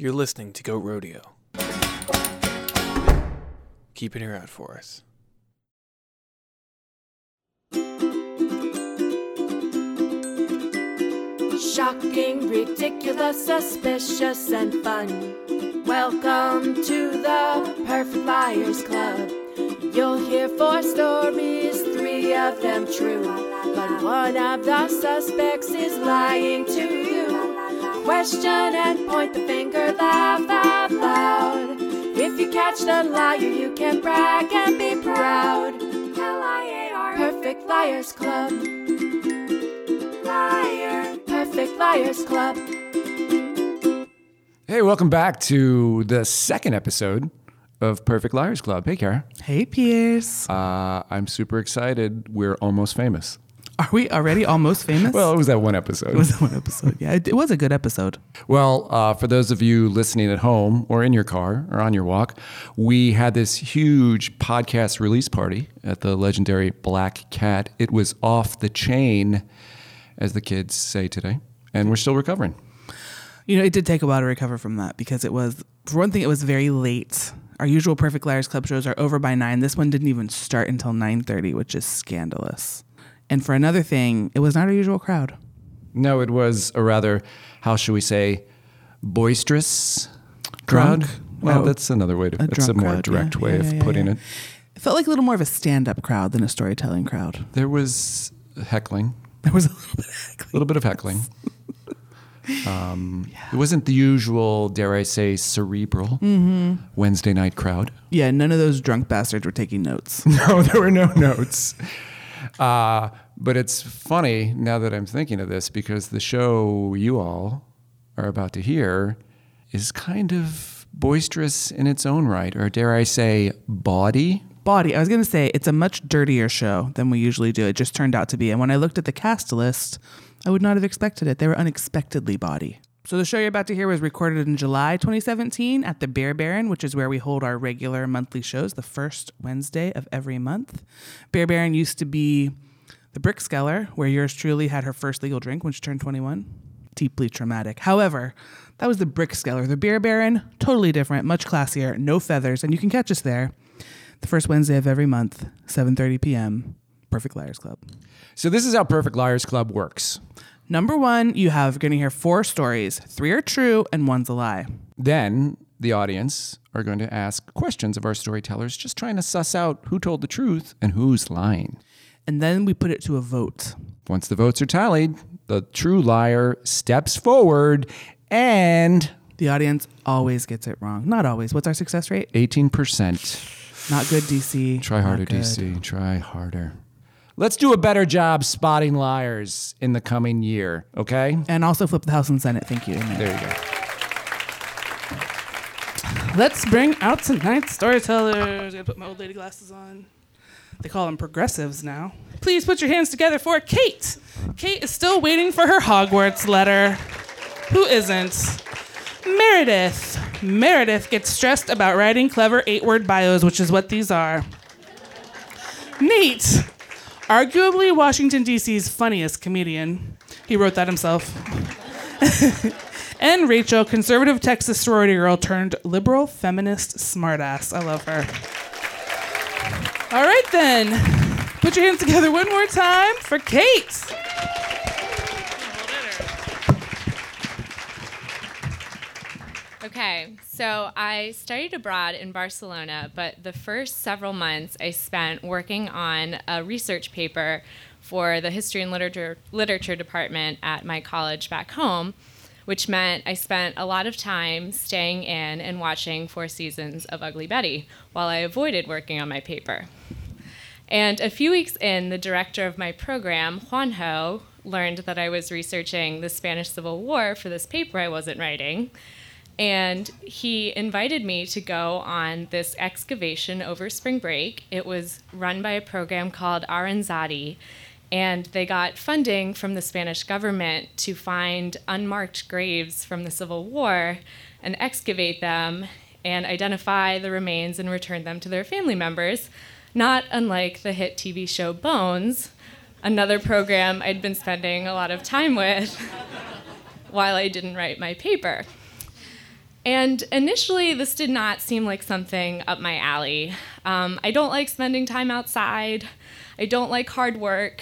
You're listening to Goat Rodeo. Keep an ear out for us. Shocking, ridiculous, suspicious, and fun. Welcome to the Perfect Liars Club. You'll hear four stories, three of them true. But one of the suspects is lying to you. Question and point the finger, laugh out loud. If you catch the liar, you can brag and be proud. L-I-A-R, Perfect Liars Club. Liar, Perfect Liars Club. Hey, welcome back to the second episode of Perfect Liars Club. Hey, Kara. Hey, Pierce. Uh, I'm super excited. We're almost famous. Are we already almost famous? Well, it was that one episode. it was that one episode. Yeah, it, it was a good episode. Well, uh, for those of you listening at home or in your car or on your walk, we had this huge podcast release party at the legendary Black Cat. It was off the chain, as the kids say today, and we're still recovering. You know, it did take a while to recover from that because it was, for one thing, it was very late. Our usual Perfect Liars Club shows are over by nine. This one didn't even start until nine thirty, which is scandalous. And for another thing, it was not our usual crowd. No, it was a rather, how should we say, boisterous crowd. Drunk? Well, Oh, that's another way to. a That's a more crowd, direct yeah, way yeah, of yeah, putting yeah. it. It felt like a little more of a stand-up crowd than a storytelling crowd. There was heckling, There was a little bit. Of heckling. a little bit of heckling. Um, It wasn't the usual, dare I say, cerebral Mm-hmm. Wednesday night crowd. yeah, none of those drunk bastards were taking notes. No, there were no notes. Uh, but it's funny now that I'm thinking of this because the show you all are about to hear is kind of boisterous in its own right, or dare I say, bawdy. body. I was going to say it's a much dirtier show than we usually do. It just turned out to be. And when I looked at the cast list, I would not have expected it. They were unexpectedly body. So the show you're about to hear was recorded in July 2017 at the Beer Baron, which is where we hold our regular monthly shows, the first Wednesday of every month. Beer Baron used to be the Brickskeller, where yours truly had her first legal drink when she turned 21. Deeply traumatic. However, that was the Brickskeller. The Beer Baron, totally different, much classier, no feathers, and you can catch us there the first Wednesday of every month, 7:30 p.m. Perfect Liars Club. So this is how Perfect Liars Club works. Number one, you have going to hear four stories. Three are true and one's a lie. Then the audience are going to ask questions of our storytellers, just trying to suss out who told the truth and who's lying. And then we put it to a vote. Once the votes are tallied, the true liar steps forward and The audience always gets it wrong. Not always. What's our success rate? 18%. Not good, DC. Try harder, DC. Try harder. Let's do a better job spotting liars in the coming year, okay? And also flip the House and Senate. Thank you. Amen. There you go. Let's bring out tonight's storytellers. I put my old lady glasses on. They call them progressives now. Please put your hands together for Kate. Kate is still waiting for her Hogwarts letter. Who isn't? Meredith. Meredith gets stressed about writing clever eight word bios, which is what these are. Nate. Arguably Washington, D.C.'s funniest comedian. He wrote that himself. And Rachel, conservative Texas sorority girl turned liberal feminist smartass. I love her. All right, then. Put your hands together one more time for Kate. Okay, so I studied abroad in Barcelona, but the first several months I spent working on a research paper for the history and literature, literature department at my college back home, which meant I spent a lot of time staying in and watching four seasons of Ugly Betty while I avoided working on my paper. And a few weeks in, the director of my program, Juanjo, learned that I was researching the Spanish Civil War for this paper I wasn't writing. And he invited me to go on this excavation over spring break. It was run by a program called Aranzadi, and they got funding from the Spanish government to find unmarked graves from the Civil War and excavate them and identify the remains and return them to their family members, not unlike the hit TV show Bones, another program I'd been spending a lot of time with while I didn't write my paper. And initially, this did not seem like something up my alley. Um, I don't like spending time outside. I don't like hard work.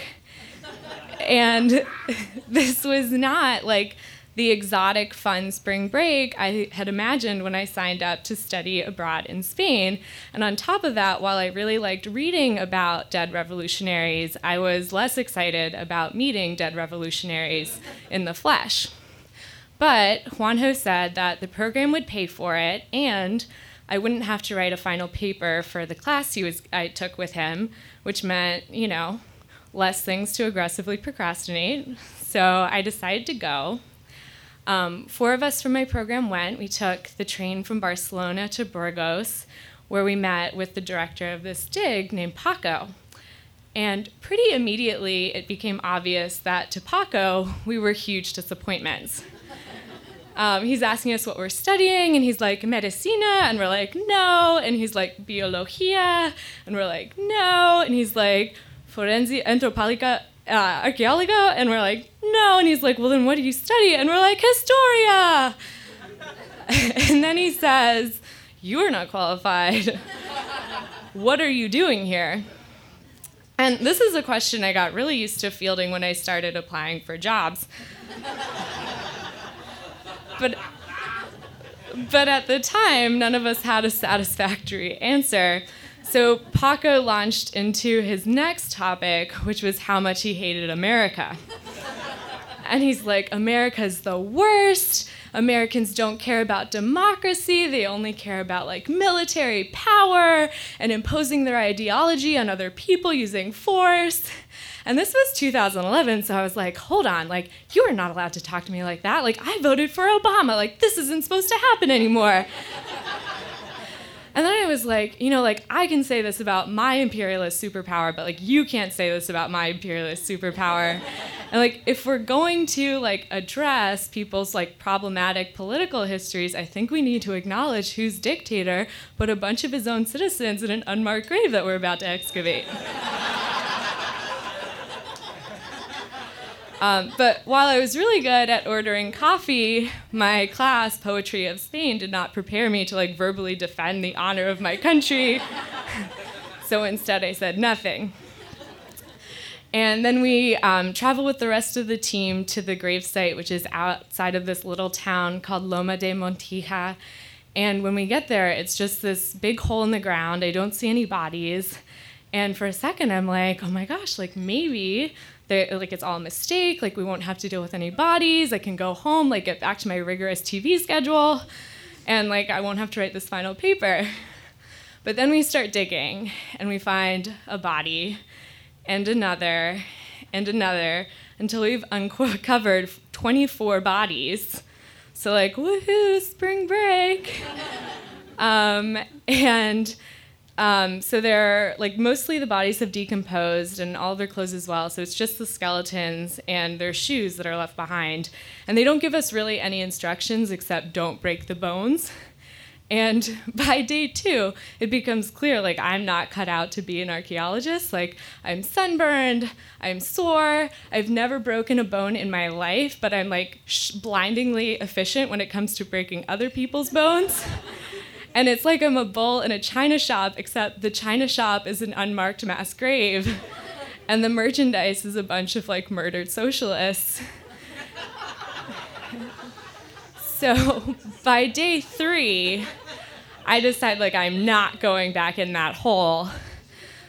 and this was not like the exotic, fun spring break I had imagined when I signed up to study abroad in Spain. And on top of that, while I really liked reading about dead revolutionaries, I was less excited about meeting dead revolutionaries in the flesh. But Juanjo said that the program would pay for it and I wouldn't have to write a final paper for the class he was I took with him, which meant, you know, less things to aggressively procrastinate. So I decided to go. Um, four of us from my program went. We took the train from Barcelona to Burgos, where we met with the director of this dig named Paco. And pretty immediately, it became obvious that to Paco, we were huge disappointments. Um, he's asking us what we're studying, and he's like, medicina, and we're like, no. And he's like, biología, and we're like, no. And he's like, forensi antropólica uh, archaeologa, and we're like, no. And he's like, well, then what do you study? And we're like, historia. and then he says, you're not qualified. what are you doing here? And this is a question I got really used to fielding when I started applying for jobs. But but at the time, none of us had a satisfactory answer. So Paco launched into his next topic, which was how much he hated America. and he's like, America's the worst. Americans don't care about democracy. They only care about like military power and imposing their ideology on other people using force. And this was 2011, so I was like, hold on, like, you are not allowed to talk to me like that. Like, I voted for Obama. Like, this isn't supposed to happen anymore. And then I was like, you know, like I can say this about my imperialist superpower, but like you can't say this about my imperialist superpower. and like if we're going to like address people's like problematic political histories, I think we need to acknowledge whose dictator put a bunch of his own citizens in an unmarked grave that we're about to excavate. Um, but while I was really good at ordering coffee, my class, Poetry of Spain, did not prepare me to like verbally defend the honor of my country. so instead, I said nothing. And then we um, travel with the rest of the team to the gravesite, which is outside of this little town called Loma de Montija. And when we get there, it's just this big hole in the ground. I don't see any bodies. And for a second, I'm like, oh my gosh, like maybe they, like it's all a mistake like we won't have to deal with any bodies i can go home like get back to my rigorous tv schedule and like i won't have to write this final paper. But then we start digging and we find a body and another and another until we've uncovered 24 bodies. So like woohoo spring break! Um, and um, so they're like mostly the bodies have decomposed and all their clothes as well. So it's just the skeletons and their shoes that are left behind. And they don't give us really any instructions except don't break the bones. And by day two, it becomes clear like I'm not cut out to be an archaeologist. Like I'm sunburned, I'm sore, I've never broken a bone in my life, but I'm like blindingly efficient when it comes to breaking other people's bones. And it's like I'm a bull in a china shop, except the china shop is an unmarked mass grave. and the merchandise is a bunch of like murdered socialists. so by day three, I decide like I'm not going back in that hole.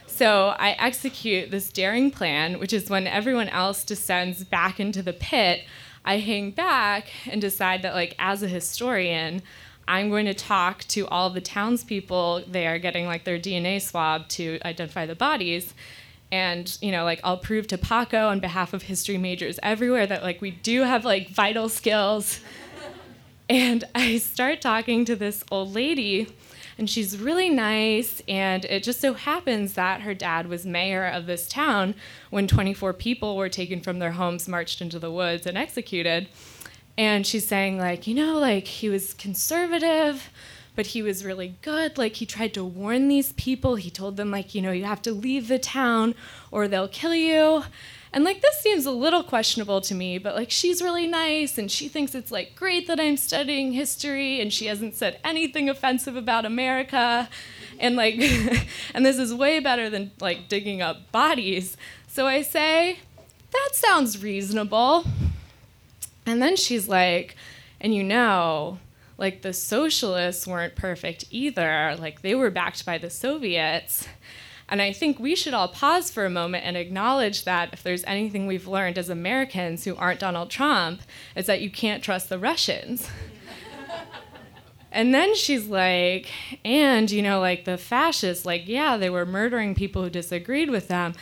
So I execute this daring plan, which is when everyone else descends back into the pit, I hang back and decide that like as a historian, I'm going to talk to all the townspeople. They are getting like their DNA swab to identify the bodies. And, you know, like I'll prove to Paco on behalf of history majors everywhere that like we do have like vital skills. and I start talking to this old lady and she's really nice and it just so happens that her dad was mayor of this town when 24 people were taken from their homes marched into the woods and executed and she's saying like you know like he was conservative but he was really good like he tried to warn these people he told them like you know you have to leave the town or they'll kill you And like this seems a little questionable to me, but like she's really nice and she thinks it's like great that I'm studying history and she hasn't said anything offensive about America. And like and this is way better than like digging up bodies. So I say, that sounds reasonable. And then she's like, and you know, like the socialists weren't perfect either. Like they were backed by the Soviets. And I think we should all pause for a moment and acknowledge that if there's anything we've learned as Americans who aren't Donald Trump, is that you can't trust the Russians. and then she's like, and you know, like the fascists, like, yeah, they were murdering people who disagreed with them.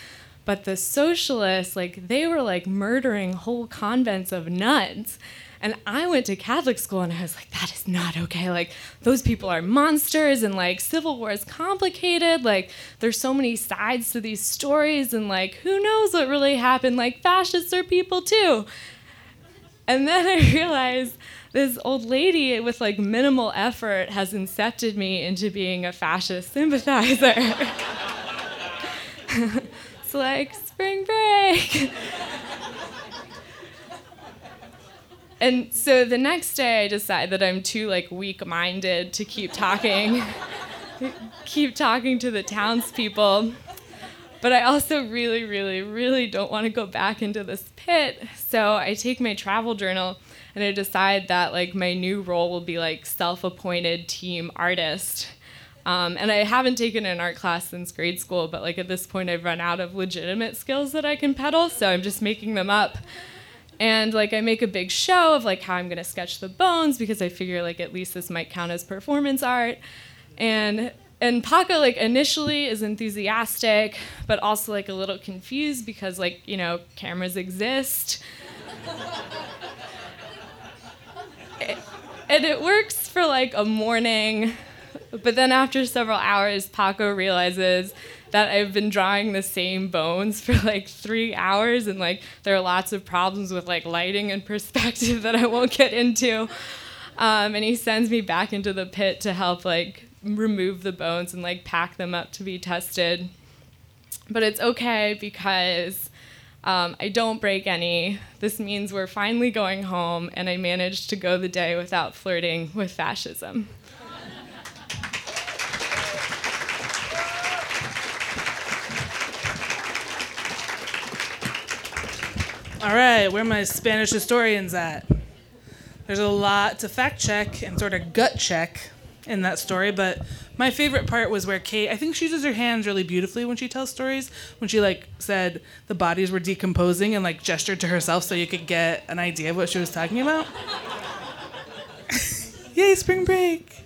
But the socialists, like, they were like murdering whole convents of nuns. And I went to Catholic school and I was like, that is not okay. Like, those people are monsters and like civil war is complicated. Like, there's so many sides to these stories and like, who knows what really happened? Like, fascists are people too. And then I realized this old lady with like minimal effort has incepted me into being a fascist sympathizer. like spring break. and so the next day I decide that I'm too like weak-minded to keep talking, keep talking to the townspeople. But I also really, really, really don't want to go back into this pit. So I take my travel journal and I decide that like my new role will be like self-appointed team artist. Um, and I haven't taken an art class since grade school, but like at this point I've run out of legitimate skills that I can peddle, so I'm just making them up. And like i make a big show of like how i'm to sketch the bones because i figure like at least this might count as performance art. And and Paco like initially is enthusiastic but also like a little confused because like you know cameras exist. And it works for like a morning but then after several hours Paco realizes that I've been drawing the same bones for like three hours, and like there are lots of problems with like lighting and perspective that I won't get into. Um, and he sends me back into the pit to help like remove the bones and like pack them up to be tested. But it's okay because um, I don't break any. This means we're finally going home, and I managed to go the day without flirting with fascism. All right, where my Spanish historians at? There's a lot to fact check and sort of gut check in that story, but my favorite part was where Kate, I think she uses her hands really beautifully when she tells stories, when she like said the bodies were decomposing and like gestured to herself so you could get an idea of what she was talking about. Yay, spring break.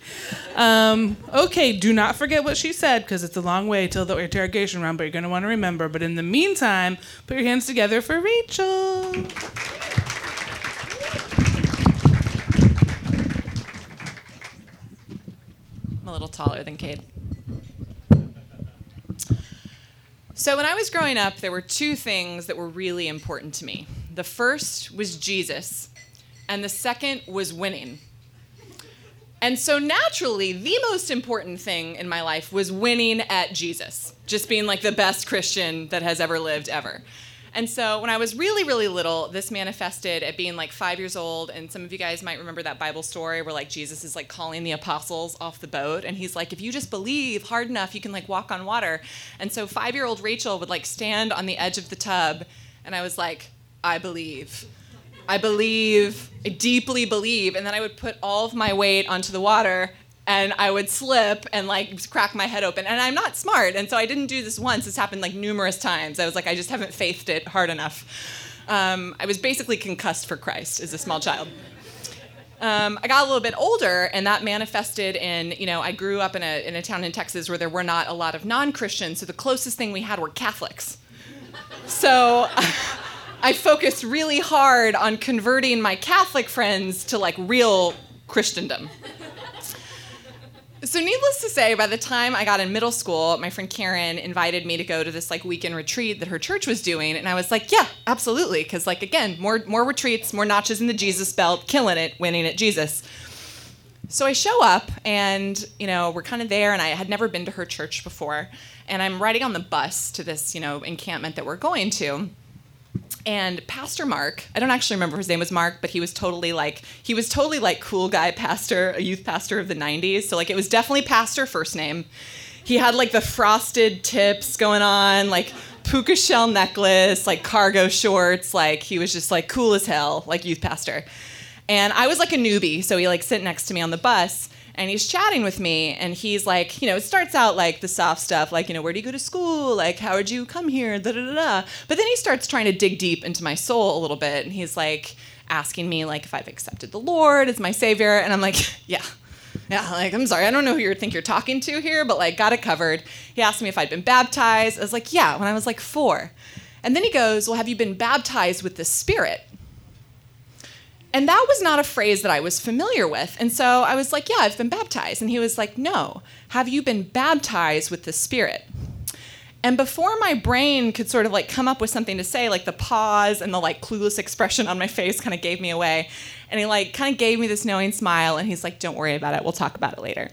Um, okay, do not forget what she said because it's a long way till the interrogation round, but you're going to want to remember. But in the meantime, put your hands together for Rachel. I'm a little taller than Kate. So, when I was growing up, there were two things that were really important to me. The first was Jesus, and the second was winning. And so naturally, the most important thing in my life was winning at Jesus, just being like the best Christian that has ever lived ever. And so when I was really, really little, this manifested at being like five years old. And some of you guys might remember that Bible story where like Jesus is like calling the apostles off the boat. And he's like, if you just believe hard enough, you can like walk on water. And so five year old Rachel would like stand on the edge of the tub. And I was like, I believe. I believe, I deeply believe. And then I would put all of my weight onto the water and I would slip and like crack my head open. And I'm not smart. And so I didn't do this once. This happened like numerous times. I was like, I just haven't faithed it hard enough. Um, I was basically concussed for Christ as a small child. Um, I got a little bit older, and that manifested in, you know, I grew up in a, in a town in Texas where there were not a lot of non Christians, so the closest thing we had were Catholics. So I focused really hard on converting my Catholic friends to like real Christendom. So needless to say, by the time I got in middle school, my friend Karen invited me to go to this like weekend retreat that her church was doing, and I was like, yeah, absolutely, because like again, more more retreats, more notches in the Jesus belt, killing it, winning at Jesus. So I show up, and you know we're kind of there, and I had never been to her church before, and I'm riding on the bus to this you know encampment that we're going to, and Pastor Mark, I don't actually remember his name was Mark, but he was totally like he was totally like cool guy pastor, a youth pastor of the 90s. So like it was definitely pastor first name. He had like the frosted tips going on, like puka shell necklace, like cargo shorts, like he was just like cool as hell, like youth pastor. And I was like a newbie, so he like sit next to me on the bus and he's chatting with me and he's like you know it starts out like the soft stuff like you know where do you go to school? Like how did you come here? Da da da da. But then he starts trying to dig deep into my soul a little bit and he's like asking me like if i've accepted the lord as my savior and i'm like yeah. Yeah like i'm sorry i don't know who you think you're talking to here but like got it covered. He asked me if i'd been baptized. I was like yeah when i was like four. And then he goes well have you been baptized with the spirit and that was not a phrase that I was familiar with. And so I was like, Yeah, I've been baptized. And he was like, No, have you been baptized with the Spirit? And before my brain could sort of like come up with something to say, like the pause and the like clueless expression on my face kind of gave me away. And he like kind of gave me this knowing smile and he's like, Don't worry about it. We'll talk about it later.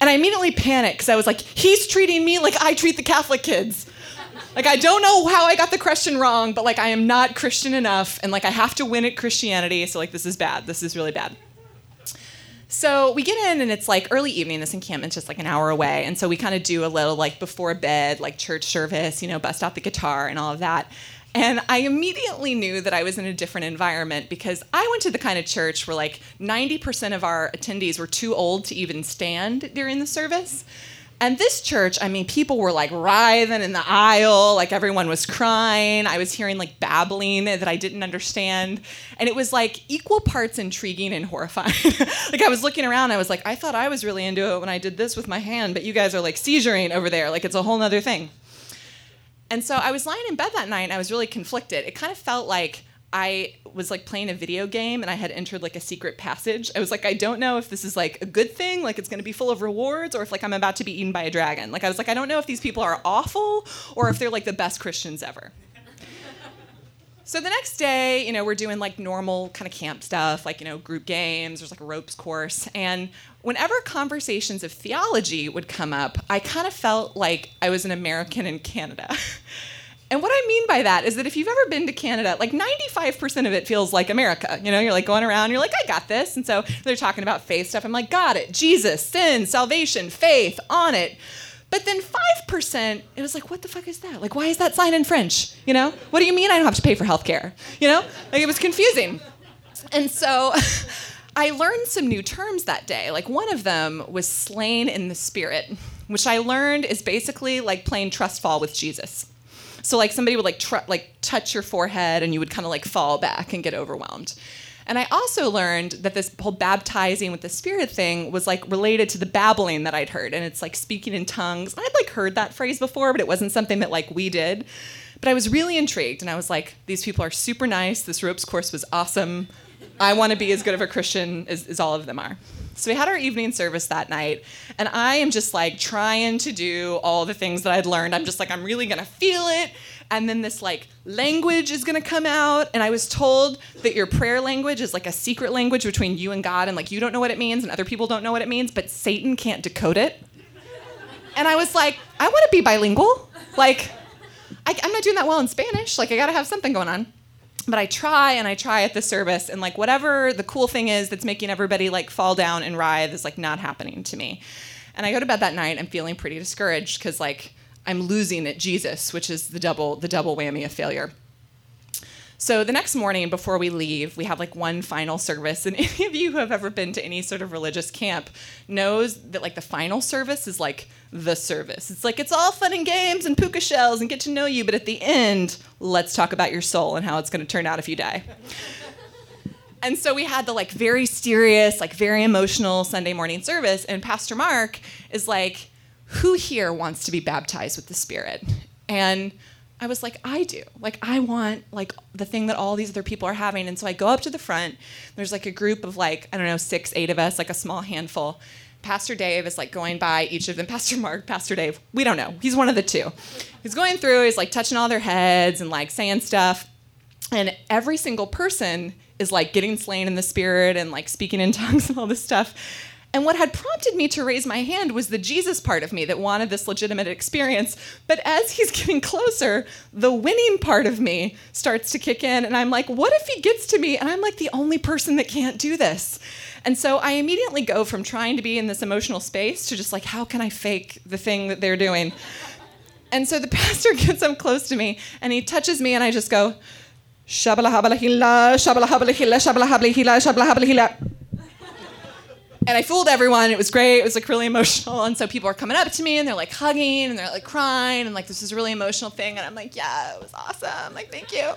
And I immediately panicked because I was like, He's treating me like I treat the Catholic kids. Like I don't know how I got the question wrong, but like I am not Christian enough and like I have to win at Christianity, so like this is bad. This is really bad. So we get in and it's like early evening. This encampment's just like an hour away, and so we kind of do a little like before bed, like church service, you know, bust out the guitar and all of that. And I immediately knew that I was in a different environment because I went to the kind of church where like 90% of our attendees were too old to even stand during the service. And this church, I mean, people were like writhing in the aisle, like everyone was crying. I was hearing like babbling that I didn't understand. And it was like equal parts intriguing and horrifying. like I was looking around, I was like, I thought I was really into it when I did this with my hand, but you guys are like seizuring over there. Like it's a whole nother thing. And so I was lying in bed that night and I was really conflicted. It kind of felt like I was like playing a video game and I had entered like a secret passage. I was like, I don't know if this is like a good thing, like it's gonna be full of rewards, or if like I'm about to be eaten by a dragon. Like I was like, I don't know if these people are awful or if they're like the best Christians ever. So the next day, you know, we're doing like normal kind of camp stuff, like, you know, group games, there's like a ropes course. And whenever conversations of theology would come up, I kind of felt like I was an American in Canada. And what I mean by that is that if you've ever been to Canada, like 95% of it feels like America. You know, you're like going around, you're like, I got this. And so they're talking about faith stuff. I'm like, got it. Jesus, sin, salvation, faith, on it. But then 5%, it was like, what the fuck is that? Like, why is that sign in French? You know? What do you mean I don't have to pay for healthcare? You know? Like, it was confusing. And so I learned some new terms that day. Like, one of them was slain in the spirit, which I learned is basically like playing trust fall with Jesus. So like somebody would like tr- like touch your forehead and you would kind of like fall back and get overwhelmed. And I also learned that this whole baptizing with the spirit thing was like related to the babbling that I'd heard and it's like speaking in tongues. I'd like heard that phrase before, but it wasn't something that like we did. But I was really intrigued and I was like these people are super nice. This ropes course was awesome. I want to be as good of a Christian as, as all of them are. So we had our evening service that night, and I am just like trying to do all the things that I'd learned. I'm just like, I'm really gonna feel it. And then this like language is gonna come out. And I was told that your prayer language is like a secret language between you and God, and like you don't know what it means, and other people don't know what it means, but Satan can't decode it. And I was like, I wanna be bilingual. Like, I, I'm not doing that well in Spanish. Like, I gotta have something going on but I try and I try at the service and like whatever the cool thing is that's making everybody like fall down and writhe is like not happening to me. And I go to bed that night I'm feeling pretty discouraged because like I'm losing at Jesus, which is the double the double whammy of failure. So the next morning before we leave, we have like one final service. And any of you who have ever been to any sort of religious camp knows that like the final service is like the service. It's like it's all fun and games and puka shells and get to know you, but at the end, let's talk about your soul and how it's going to turn out if you die. and so we had the like very serious, like very emotional Sunday morning service, and Pastor Mark is like, "Who here wants to be baptized with the Spirit?" And I was like, I do. Like, I want like the thing that all these other people are having. And so I go up to the front. There's like a group of like, I don't know, six, eight of us, like a small handful. Pastor Dave is like going by each of them. Pastor Mark, Pastor Dave, we don't know. He's one of the two. He's going through, he's like touching all their heads and like saying stuff. And every single person is like getting slain in the spirit and like speaking in tongues and all this stuff. And what had prompted me to raise my hand was the Jesus part of me that wanted this legitimate experience. But as he's getting closer, the winning part of me starts to kick in. And I'm like, what if he gets to me and I'm like the only person that can't do this? And so I immediately go from trying to be in this emotional space to just like, how can I fake the thing that they're doing? And so the pastor gets up close to me and he touches me and I just go, Shabala habala hila, shabala habala hila, shabala habala hila, shabala habala hila and I fooled everyone. It was great. It was like really emotional. And so people are coming up to me and they're like hugging and they're like crying and like this is a really emotional thing. And I'm like, yeah, it was awesome. Like, thank you.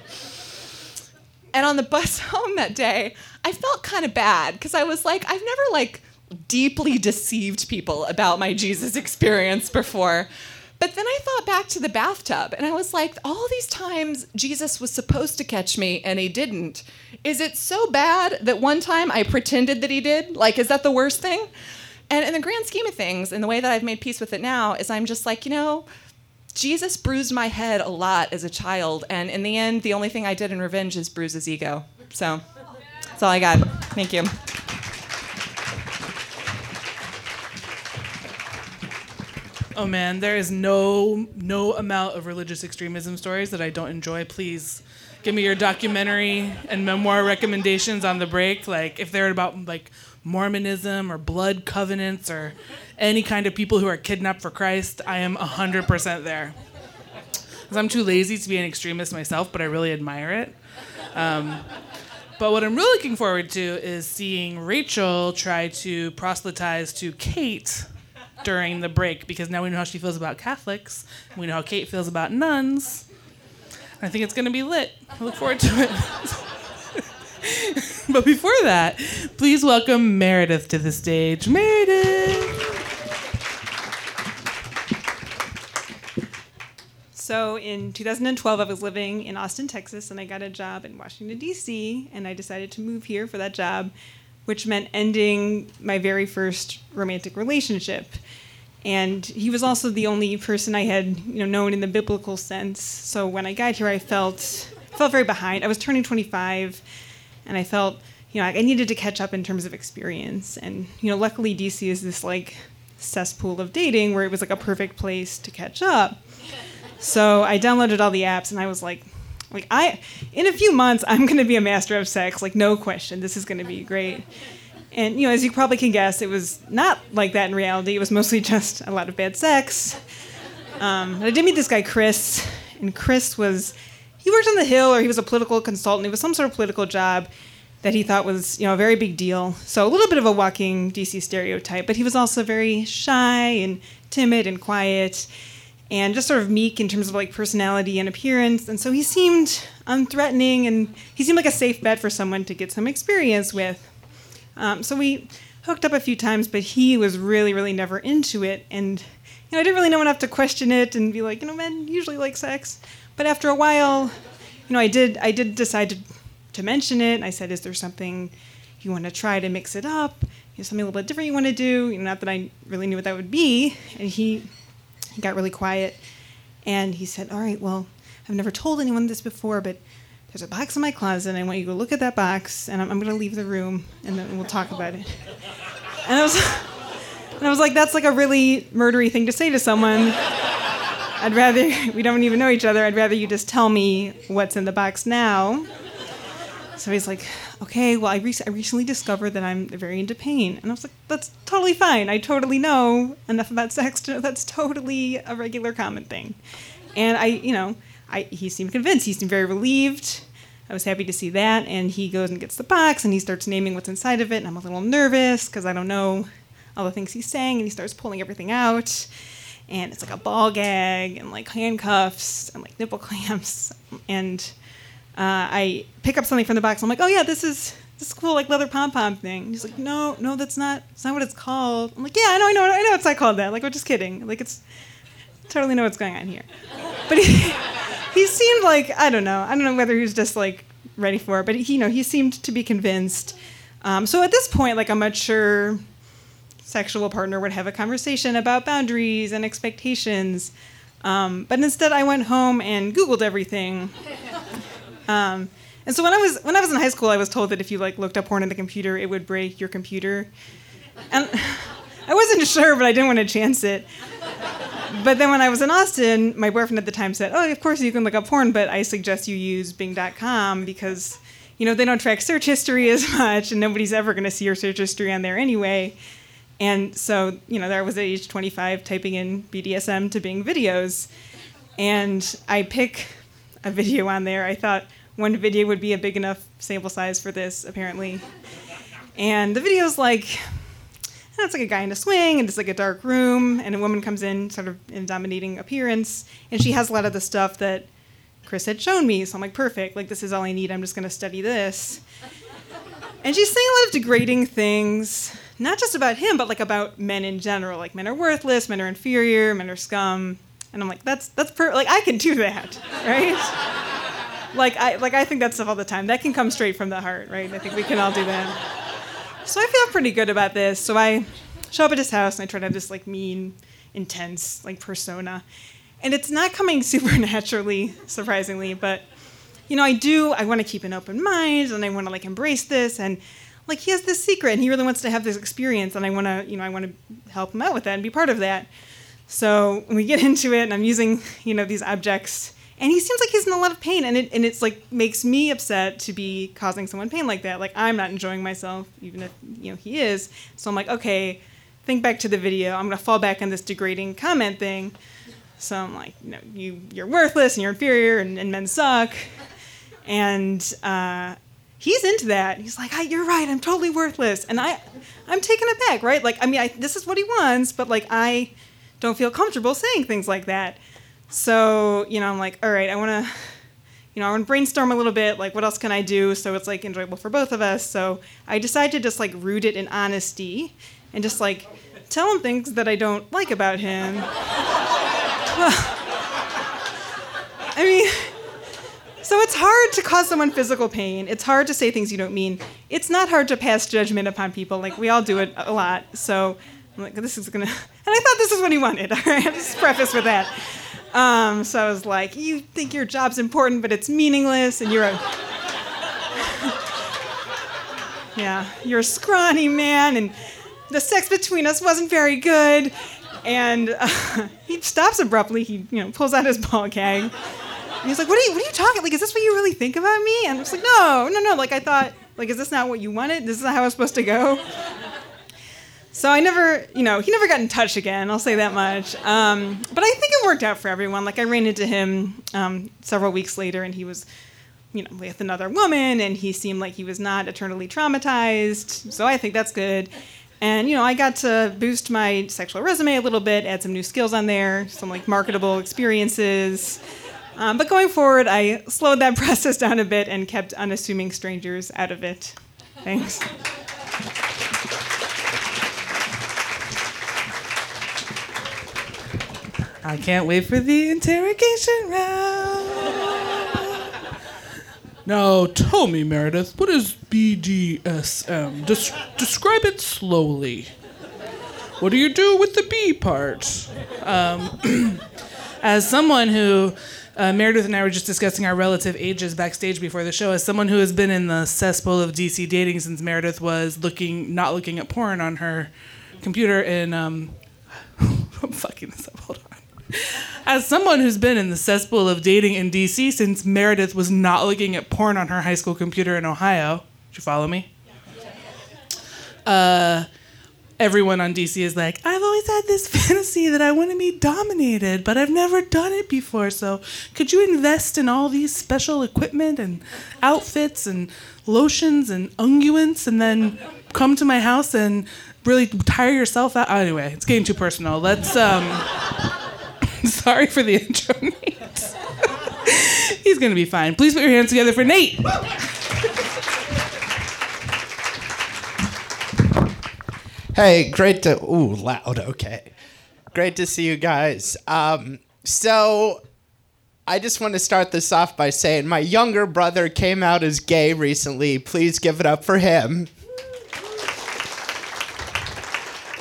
And on the bus home that day, I felt kind of bad because I was like, I've never like deeply deceived people about my Jesus experience before. But then I thought back to the bathtub and I was like, all these times Jesus was supposed to catch me and he didn't. Is it so bad that one time I pretended that he did? Like, is that the worst thing? And in the grand scheme of things, and the way that I've made peace with it now, is I'm just like, you know, Jesus bruised my head a lot as a child. And in the end, the only thing I did in revenge is bruise his ego. So that's all I got. Thank you. Oh man, there is no no amount of religious extremism stories that I don't enjoy. Please give me your documentary and memoir recommendations on the break. Like if they're about like Mormonism or blood covenants or any kind of people who are kidnapped for Christ, I am 100% there. Because I'm too lazy to be an extremist myself, but I really admire it. Um, but what I'm really looking forward to is seeing Rachel try to proselytize to Kate during the break because now we know how she feels about Catholics. We know how Kate feels about nuns. I think it's going to be lit. I look forward to it. but before that, please welcome Meredith to the stage. Meredith! So in 2012, I was living in Austin, Texas, and I got a job in Washington, D.C., and I decided to move here for that job, which meant ending my very first romantic relationship and he was also the only person I had you know known in the biblical sense. So when I got here, I felt felt very behind. I was turning 25, and I felt you know I needed to catch up in terms of experience. And you know, luckily DC is this like cesspool of dating where it was like a perfect place to catch up. So I downloaded all the apps, and I was like. Like I, in a few months, I'm gonna be a master of sex. Like no question, this is gonna be great. And you know, as you probably can guess, it was not like that in reality. It was mostly just a lot of bad sex. Um, I did meet this guy Chris, and Chris was he worked on the Hill, or he was a political consultant. It was some sort of political job that he thought was you know a very big deal. So a little bit of a walking DC stereotype, but he was also very shy and timid and quiet, and just sort of meek in terms of like personality and appearance. And so he seemed unthreatening, and he seemed like a safe bet for someone to get some experience with. Um, so we hooked up a few times, but he was really, really never into it. And, you know, I didn't really know enough to question it and be like, you know, men usually like sex. But after a while, you know, I did, I did decide to, to mention it. And I said, is there something you want to try to mix it up? You know, something a little bit different you want to do? You know, not that I really knew what that would be. And he, he got really quiet. And he said, all right, well, I've never told anyone this before, but there's a box in my closet, and I want you to look at that box, and I'm, I'm going to leave the room, and then we'll talk about it. And I was, and I was like, that's like a really murdery thing to say to someone. I'd rather we don't even know each other. I'd rather you just tell me what's in the box now. So he's like, okay, well, I, re- I recently discovered that I'm very into pain. And I was like, that's totally fine. I totally know enough about sex to know that's totally a regular common thing. And I, you know, I, he seemed convinced. He seemed very relieved. I was happy to see that. And he goes and gets the box and he starts naming what's inside of it. And I'm a little nervous because I don't know all the things he's saying. And he starts pulling everything out. And it's like a ball gag and like handcuffs and like nipple clamps. And uh, I pick up something from the box. I'm like, oh yeah, this is this cool like leather pom pom thing. He's like, no, no, that's not. That's not what it's called. I'm like, yeah, I know, I know, I know. It's not called that. Like, we're just kidding. Like, it's totally know what's going on here. But he, he seemed like I don't know. I don't know whether he was just like ready for it, but he, you know, he seemed to be convinced. Um, so at this point, like a mature sexual partner would have a conversation about boundaries and expectations. Um, but instead, I went home and Googled everything. Um, and so when I was when I was in high school, I was told that if you like looked up porn on the computer, it would break your computer. And I wasn't sure, but I didn't want to chance it. But then when I was in Austin, my boyfriend at the time said, "Oh, of course you can look up porn, but I suggest you use Bing.com because, you know, they don't track search history as much, and nobody's ever going to see your search history on there anyway." And so, you know, there I was at age 25 typing in BDSM to Bing videos, and I pick a video on there. I thought one video would be a big enough sample size for this, apparently. And the video's like it's like a guy in a swing, and it's like a dark room, and a woman comes in, sort of in dominating appearance, and she has a lot of the stuff that Chris had shown me. So I'm like, perfect. Like this is all I need. I'm just gonna study this. And she's saying a lot of degrading things, not just about him, but like about men in general. Like men are worthless, men are inferior, men are scum. And I'm like, that's that's per- like I can do that, right? Like I like I think that stuff all the time. That can come straight from the heart, right? I think we can all do that. So I feel pretty good about this. So I show up at his house and I try to have this like mean, intense like persona. And it's not coming super naturally, surprisingly, but you know, I do I want to keep an open mind and I want to like embrace this and like he has this secret and he really wants to have this experience and I want to, you know, I want to help him out with that and be part of that. So we get into it and I'm using, you know, these objects and he seems like he's in a lot of pain and it and it's like makes me upset to be causing someone pain like that. Like i'm not enjoying myself even if you know he is. So i'm like okay think back to the video. I'm going to fall back on this degrading comment thing. So i'm like know you you're worthless and you're inferior and, and men suck. And uh, he's into that. He's like you're right i'm totally worthless. And i i'm taken aback right? Like i mean I, this is what he wants but like i don't feel comfortable saying things like that so, you know, I'm like, all right, I want to, you know, I want to brainstorm a little bit. Like, what else can I do so it's like enjoyable for both of us? So I decide to just like root it in honesty and just like tell him things that I don't like about him. well, I mean, so it's hard to cause someone physical pain. It's hard to say things you don't mean. It's not hard to pass judgment upon people. Like, we all do it a lot. So I'm like, this is gonna, and I thought this is what he wanted. All right, just preface with that. Um, so I was like, you think your job's important, but it's meaningless, and you're a yeah, you're a scrawny man, and the sex between us wasn't very good. And uh, he stops abruptly. He you know pulls out his ball gag. And he's like, "What are you? What are you talking? Like, is this what you really think about me?" And I was like, "No, no, no. Like, I thought, like, is this not what you wanted? This is not how it's supposed to go." So I never, you know, he never got in touch again. I'll say that much. Um, but I think it worked out for everyone. Like I ran into him um, several weeks later, and he was, you know, with another woman, and he seemed like he was not eternally traumatized. So I think that's good. And you know, I got to boost my sexual resume a little bit, add some new skills on there, some like marketable experiences. Um, but going forward, I slowed that process down a bit and kept unassuming strangers out of it. Thanks. I can't wait for the interrogation round. Now, tell me, Meredith, what is BDSM? Des- describe it slowly. What do you do with the B part? Um, as someone who uh, Meredith and I were just discussing our relative ages backstage before the show. As someone who has been in the cesspool of DC dating since Meredith was looking, not looking at porn on her computer, and um, I'm fucking this up. Hold on. As someone who's been in the cesspool of dating in DC since Meredith was not looking at porn on her high school computer in Ohio, did you follow me? Uh, everyone on DC is like, I've always had this fantasy that I want to be dominated, but I've never done it before. So could you invest in all these special equipment and outfits and lotions and unguents and then come to my house and really tire yourself out? Anyway, it's getting too personal. Let's um Sorry for the intro, Nate. He's gonna be fine. Please put your hands together for Nate. Hey, great to ooh loud. Okay, great to see you guys. Um, so I just want to start this off by saying my younger brother came out as gay recently. Please give it up for him.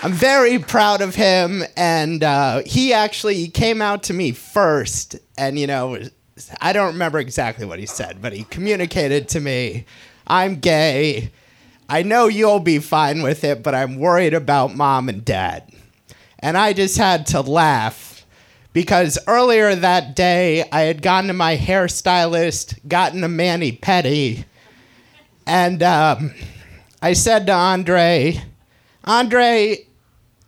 I'm very proud of him, and uh, he actually came out to me first, and you know, I don't remember exactly what he said, but he communicated to me, "I'm gay. I know you'll be fine with it, but I'm worried about mom and dad. And I just had to laugh because earlier that day I had gone to my hairstylist, gotten a mani pedi, and um, I said to Andre, Andre,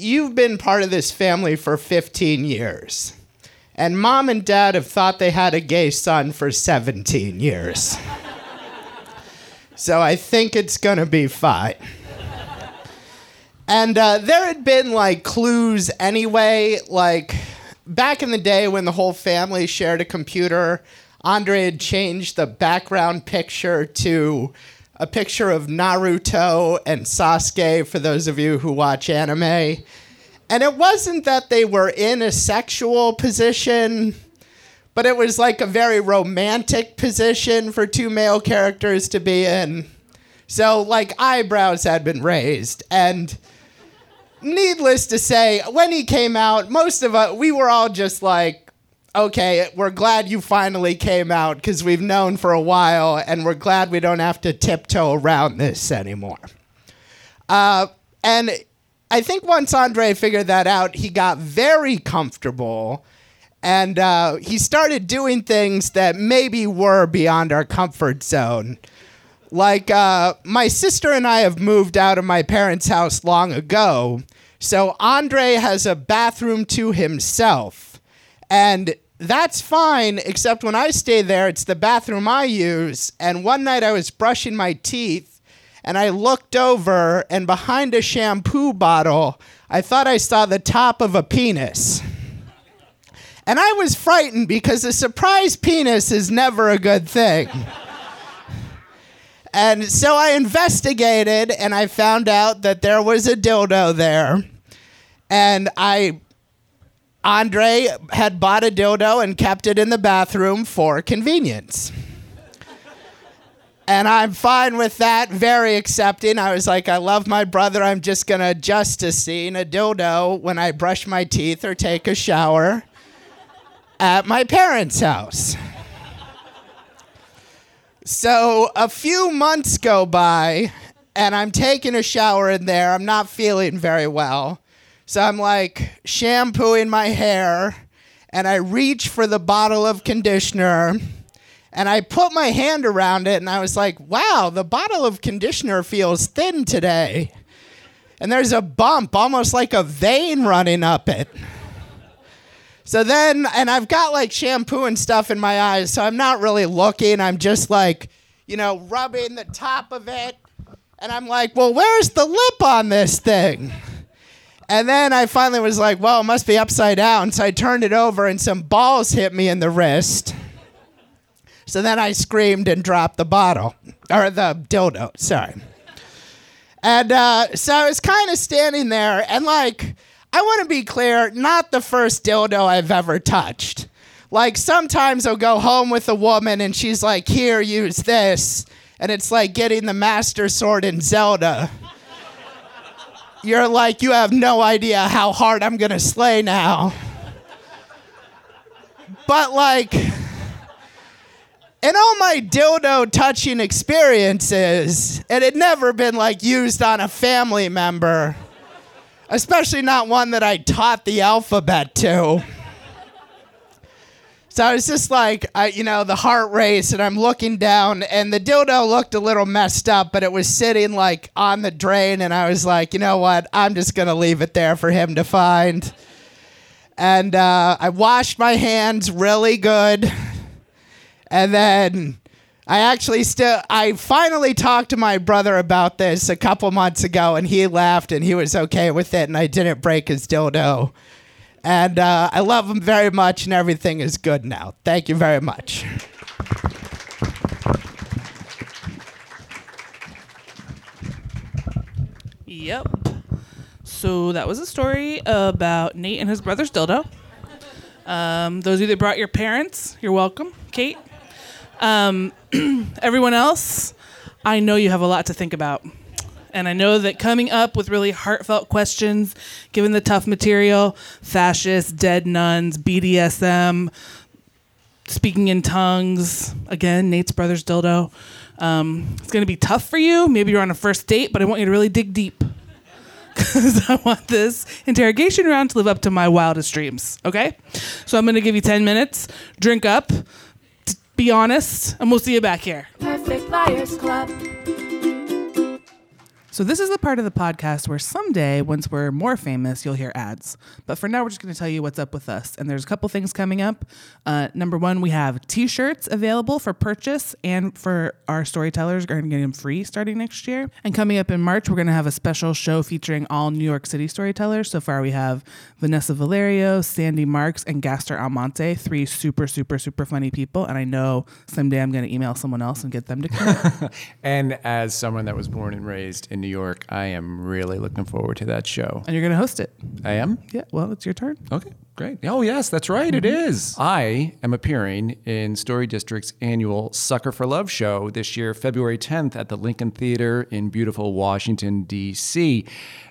you've been part of this family for 15 years. And mom and dad have thought they had a gay son for 17 years. so I think it's gonna be fine. And uh, there had been like clues anyway, like back in the day when the whole family shared a computer, Andre had changed the background picture to a picture of Naruto and Sasuke for those of you who watch anime. And it wasn't that they were in a sexual position, but it was like a very romantic position for two male characters to be in. So, like, eyebrows had been raised. And needless to say, when he came out, most of us, we were all just like, okay, we're glad you finally came out because we've known for a while and we're glad we don't have to tiptoe around this anymore. Uh, and I think once Andre figured that out, he got very comfortable and uh, he started doing things that maybe were beyond our comfort zone. Like, uh, my sister and I have moved out of my parents' house long ago, so Andre has a bathroom to himself. And that's fine, except when I stay there, it's the bathroom I use. And one night I was brushing my teeth and I looked over, and behind a shampoo bottle, I thought I saw the top of a penis. And I was frightened because a surprise penis is never a good thing. and so I investigated and I found out that there was a dildo there. And I Andre had bought a dildo and kept it in the bathroom for convenience. And I'm fine with that, very accepting. I was like, I love my brother. I'm just going to adjust to seeing a dildo when I brush my teeth or take a shower at my parents' house. So a few months go by, and I'm taking a shower in there. I'm not feeling very well. So I'm like shampooing my hair, and I reach for the bottle of conditioner, and I put my hand around it, and I was like, wow, the bottle of conditioner feels thin today. And there's a bump, almost like a vein running up it. So then, and I've got like shampoo and stuff in my eyes, so I'm not really looking. I'm just like, you know, rubbing the top of it. And I'm like, well, where's the lip on this thing? And then I finally was like, well, it must be upside down. So I turned it over and some balls hit me in the wrist. So then I screamed and dropped the bottle, or the dildo, sorry. And uh, so I was kind of standing there and like, I want to be clear, not the first dildo I've ever touched. Like sometimes I'll go home with a woman and she's like, "Here, use this," and it's like getting the Master Sword in Zelda. You're like, you have no idea how hard I'm gonna slay now. But like, in all my dildo touching experiences, it had never been like used on a family member especially not one that I taught the alphabet to. So I was just like, I, you know, the heart race, and I'm looking down, and the dildo looked a little messed up, but it was sitting like on the drain, and I was like, you know what? I'm just gonna leave it there for him to find. And uh, I washed my hands really good, and then I actually still I finally talked to my brother about this a couple months ago and he laughed and he was okay with it and I didn't break his dildo. And uh, I love him very much and everything is good now. Thank you very much. Yep. So that was a story about Nate and his brother's dildo. Um, those of you that brought your parents, you're welcome. Kate. Um, everyone else, I know you have a lot to think about. And I know that coming up with really heartfelt questions, given the tough material, fascists, dead nuns, BDSM, speaking in tongues, again, Nate's brother's dildo, Um, it's going to be tough for you. Maybe you're on a first date, but I want you to really dig deep. Because I want this interrogation round to live up to my wildest dreams. Okay? So I'm going to give you 10 minutes. Drink up. be honest. And we'll see you back here. Perfect Liars Club. So this is the part of the podcast where someday, once we're more famous, you'll hear ads. But for now, we're just going to tell you what's up with us. And there's a couple things coming up. Uh, number one, we have T-shirts available for purchase, and for our storytellers, we're going to get them free starting next year. And coming up in March, we're going to have a special show featuring all New York City storytellers. So far, we have Vanessa Valerio, Sandy Marks, and Gaster Almonte, three super, super, super funny people. And I know someday I'm going to email someone else and get them to come. And as someone that was born and raised in New York, I am really looking forward to that show. and you're going to host it. I am? Yeah. Well, it's your turn. Okay, great. Oh, yes, that's right. it is. I am appearing in Story District's annual Sucker for Love show this year, February 10th, at the Lincoln Theater in beautiful Washington, D.C.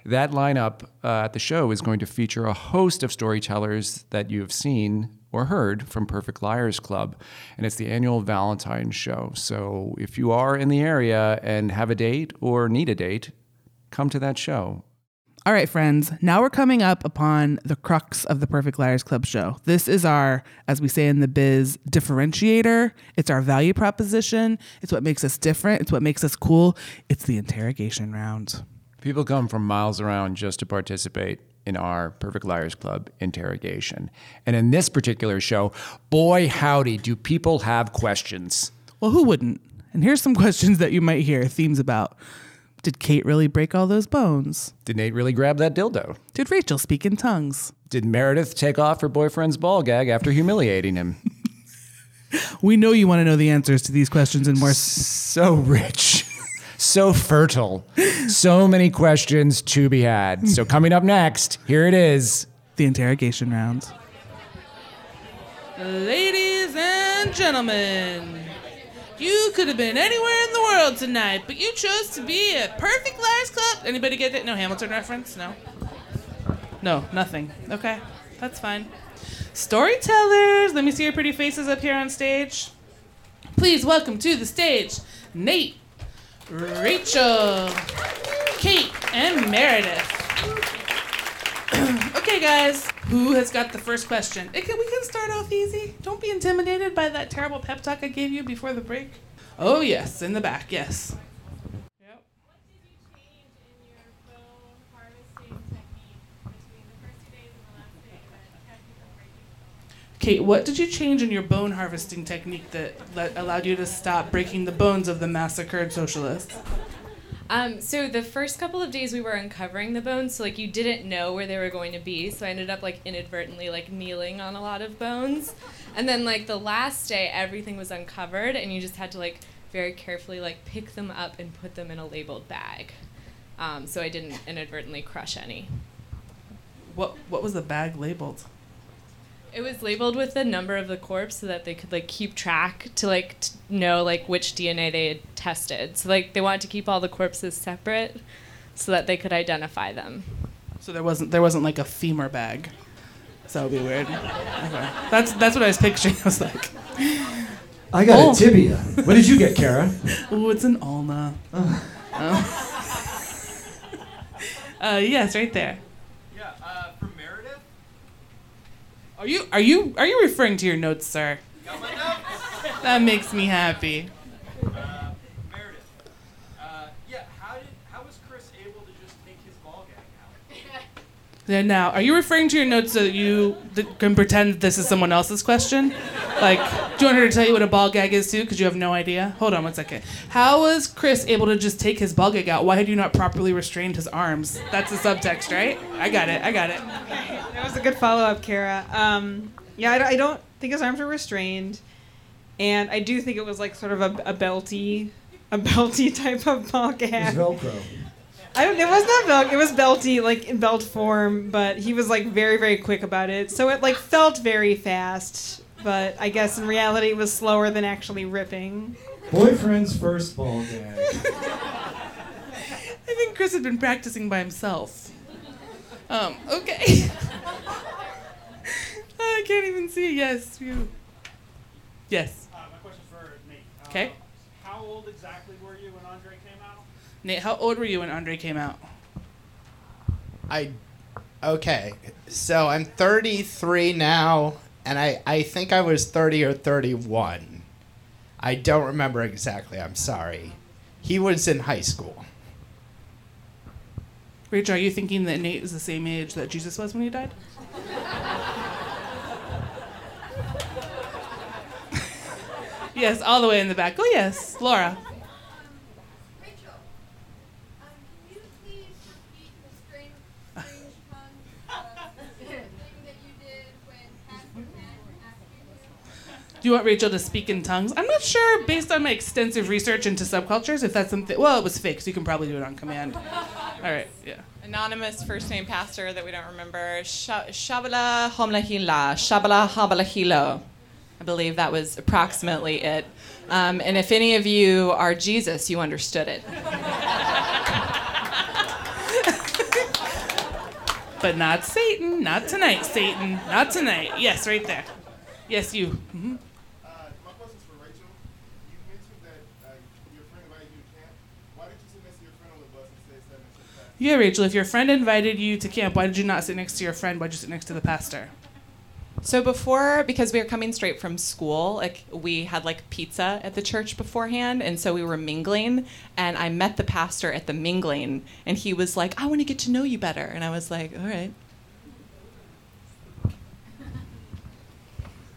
That lineup uh, at the show is going to feature a host of storytellers that you have seen or heard from Perfect Liars Club. And it's the annual Valentine's show. So if you are in the area and have a date or need a date, come to that show. All right, friends. Now we're coming up upon the crux of the Perfect Liars Club show. This is our, as we say in the biz, differentiator. It's our value proposition. It's what makes us different. It's what makes us cool. It's the interrogation round. People come from miles around just to participate in our Perfect Liars Club interrogation. And in this particular show, boy, howdy, do people have questions. Well, who wouldn't? And here's some questions that you might hear themes about. Did Kate really break all those bones? Did Nate really grab that dildo? Did Rachel speak in tongues? Did Meredith take off her boyfriend's ball gag after humiliating him? We know you want to know the answers to these questions and more. so rich, so fertile, so many questions to be had. So, coming up next, here it is. The interrogation round. Ladies and gentlemen, you could have been anywhere in the world tonight, but you chose to be at Perfect Liars Club. Anybody get it? No Hamilton reference? No. No, nothing. Okay, that's fine. Storytellers, let me see your pretty faces up here on stage. Please welcome to the stage Nate, Rachel, Kate, and Meredith. okay, guys, who has got the first question? Can, we can start off easy. Don't be intimidated by that terrible pep talk I gave you before the break. Oh, yes, in the back, yes. Kate, what did you change in your bone harvesting technique that, that allowed you to stop breaking the bones of the massacred socialists? Um, so the first couple of days we were uncovering the bones, so like you didn't know where they were going to be. So I ended up like inadvertently like kneeling on a lot of bones, and then like the last day everything was uncovered, and you just had to like very carefully like pick them up and put them in a labeled bag. Um, so I didn't inadvertently crush any. What, what was the bag labeled? It was labeled with the number of the corpse so that they could like keep track to like t- know like which DNA they had tested. So like they wanted to keep all the corpses separate so that they could identify them. So there wasn't there wasn't like a femur bag. So that would be weird. Okay. That's that's what I was picturing. I was like, I got Oh. a tibia. What did you get, Kara? oh, it's an ulna. Oh. uh, yes, right there. Yeah, uh, for Meredith. Are you are you are you referring to your notes, sir? Notes. That makes me happy. Uh, Meredith. Uh, yeah, how did how was Chris able to just take his ball gag out? Yeah, now, are you referring to your notes so that you th- can pretend this is someone else's question? Like, do you want her to tell you what a ball gag is too? Because you have no idea. Hold on one second. How was Chris able to just take his ball gag out? Why had you not properly restrained his arms? That's the subtext, right? I got it. I got it. That was a good follow up, Kara. Um, yeah, I, don't- I don't think his arms were restrained, and I do think it was like sort of a, a belty, a belty type of ball gag. Velcro. I don't. It was not belt. It was belty, like in belt form, but he was like very, very quick about it. So it like felt very fast, but I guess in reality it was slower than actually ripping. Boyfriend's first ball gag. I think Chris had been practicing by himself. Um, okay. I can't even see. Yes, you. Yes. Uh, my question for Nate. Uh, Okay. How how old exactly were you when Andre came out? Nate, how old were you when Andre came out? I okay. So I'm 33 now, and I I think I was 30 or 31. I don't remember exactly. I'm sorry. He was in high school. Rachel, are you thinking that Nate is the same age that Jesus was when he died? yes, all the way in the back. Oh, yes, Laura. Do you want Rachel to speak in tongues? I'm not sure, based on my extensive research into subcultures, if that's something. Well, it was fake, so you can probably do it on command. All right, yeah. Anonymous first name pastor that we don't remember. Sha- Shabala Homlahila. Shabala Habalahilo. I believe that was approximately it. Um, and if any of you are Jesus, you understood it. But not Satan. Not tonight, Satan. Not tonight. Yes, right there. Yes, you. hmm Uh, my question's for Rachel. You mentioned that uh, your friend invited you to camp. Why did you sit next to your friend on the bus instead of sitting next to the pastor? Yeah, Rachel, if your friend invited you to camp, why did you not sit next to your friend? Why'd you sit next to the pastor? So before, because we were coming straight from school, like we had like pizza at the church beforehand, and so we were mingling. And I met the pastor at the mingling, and he was like, "I want to get to know you better," and I was like, "All right."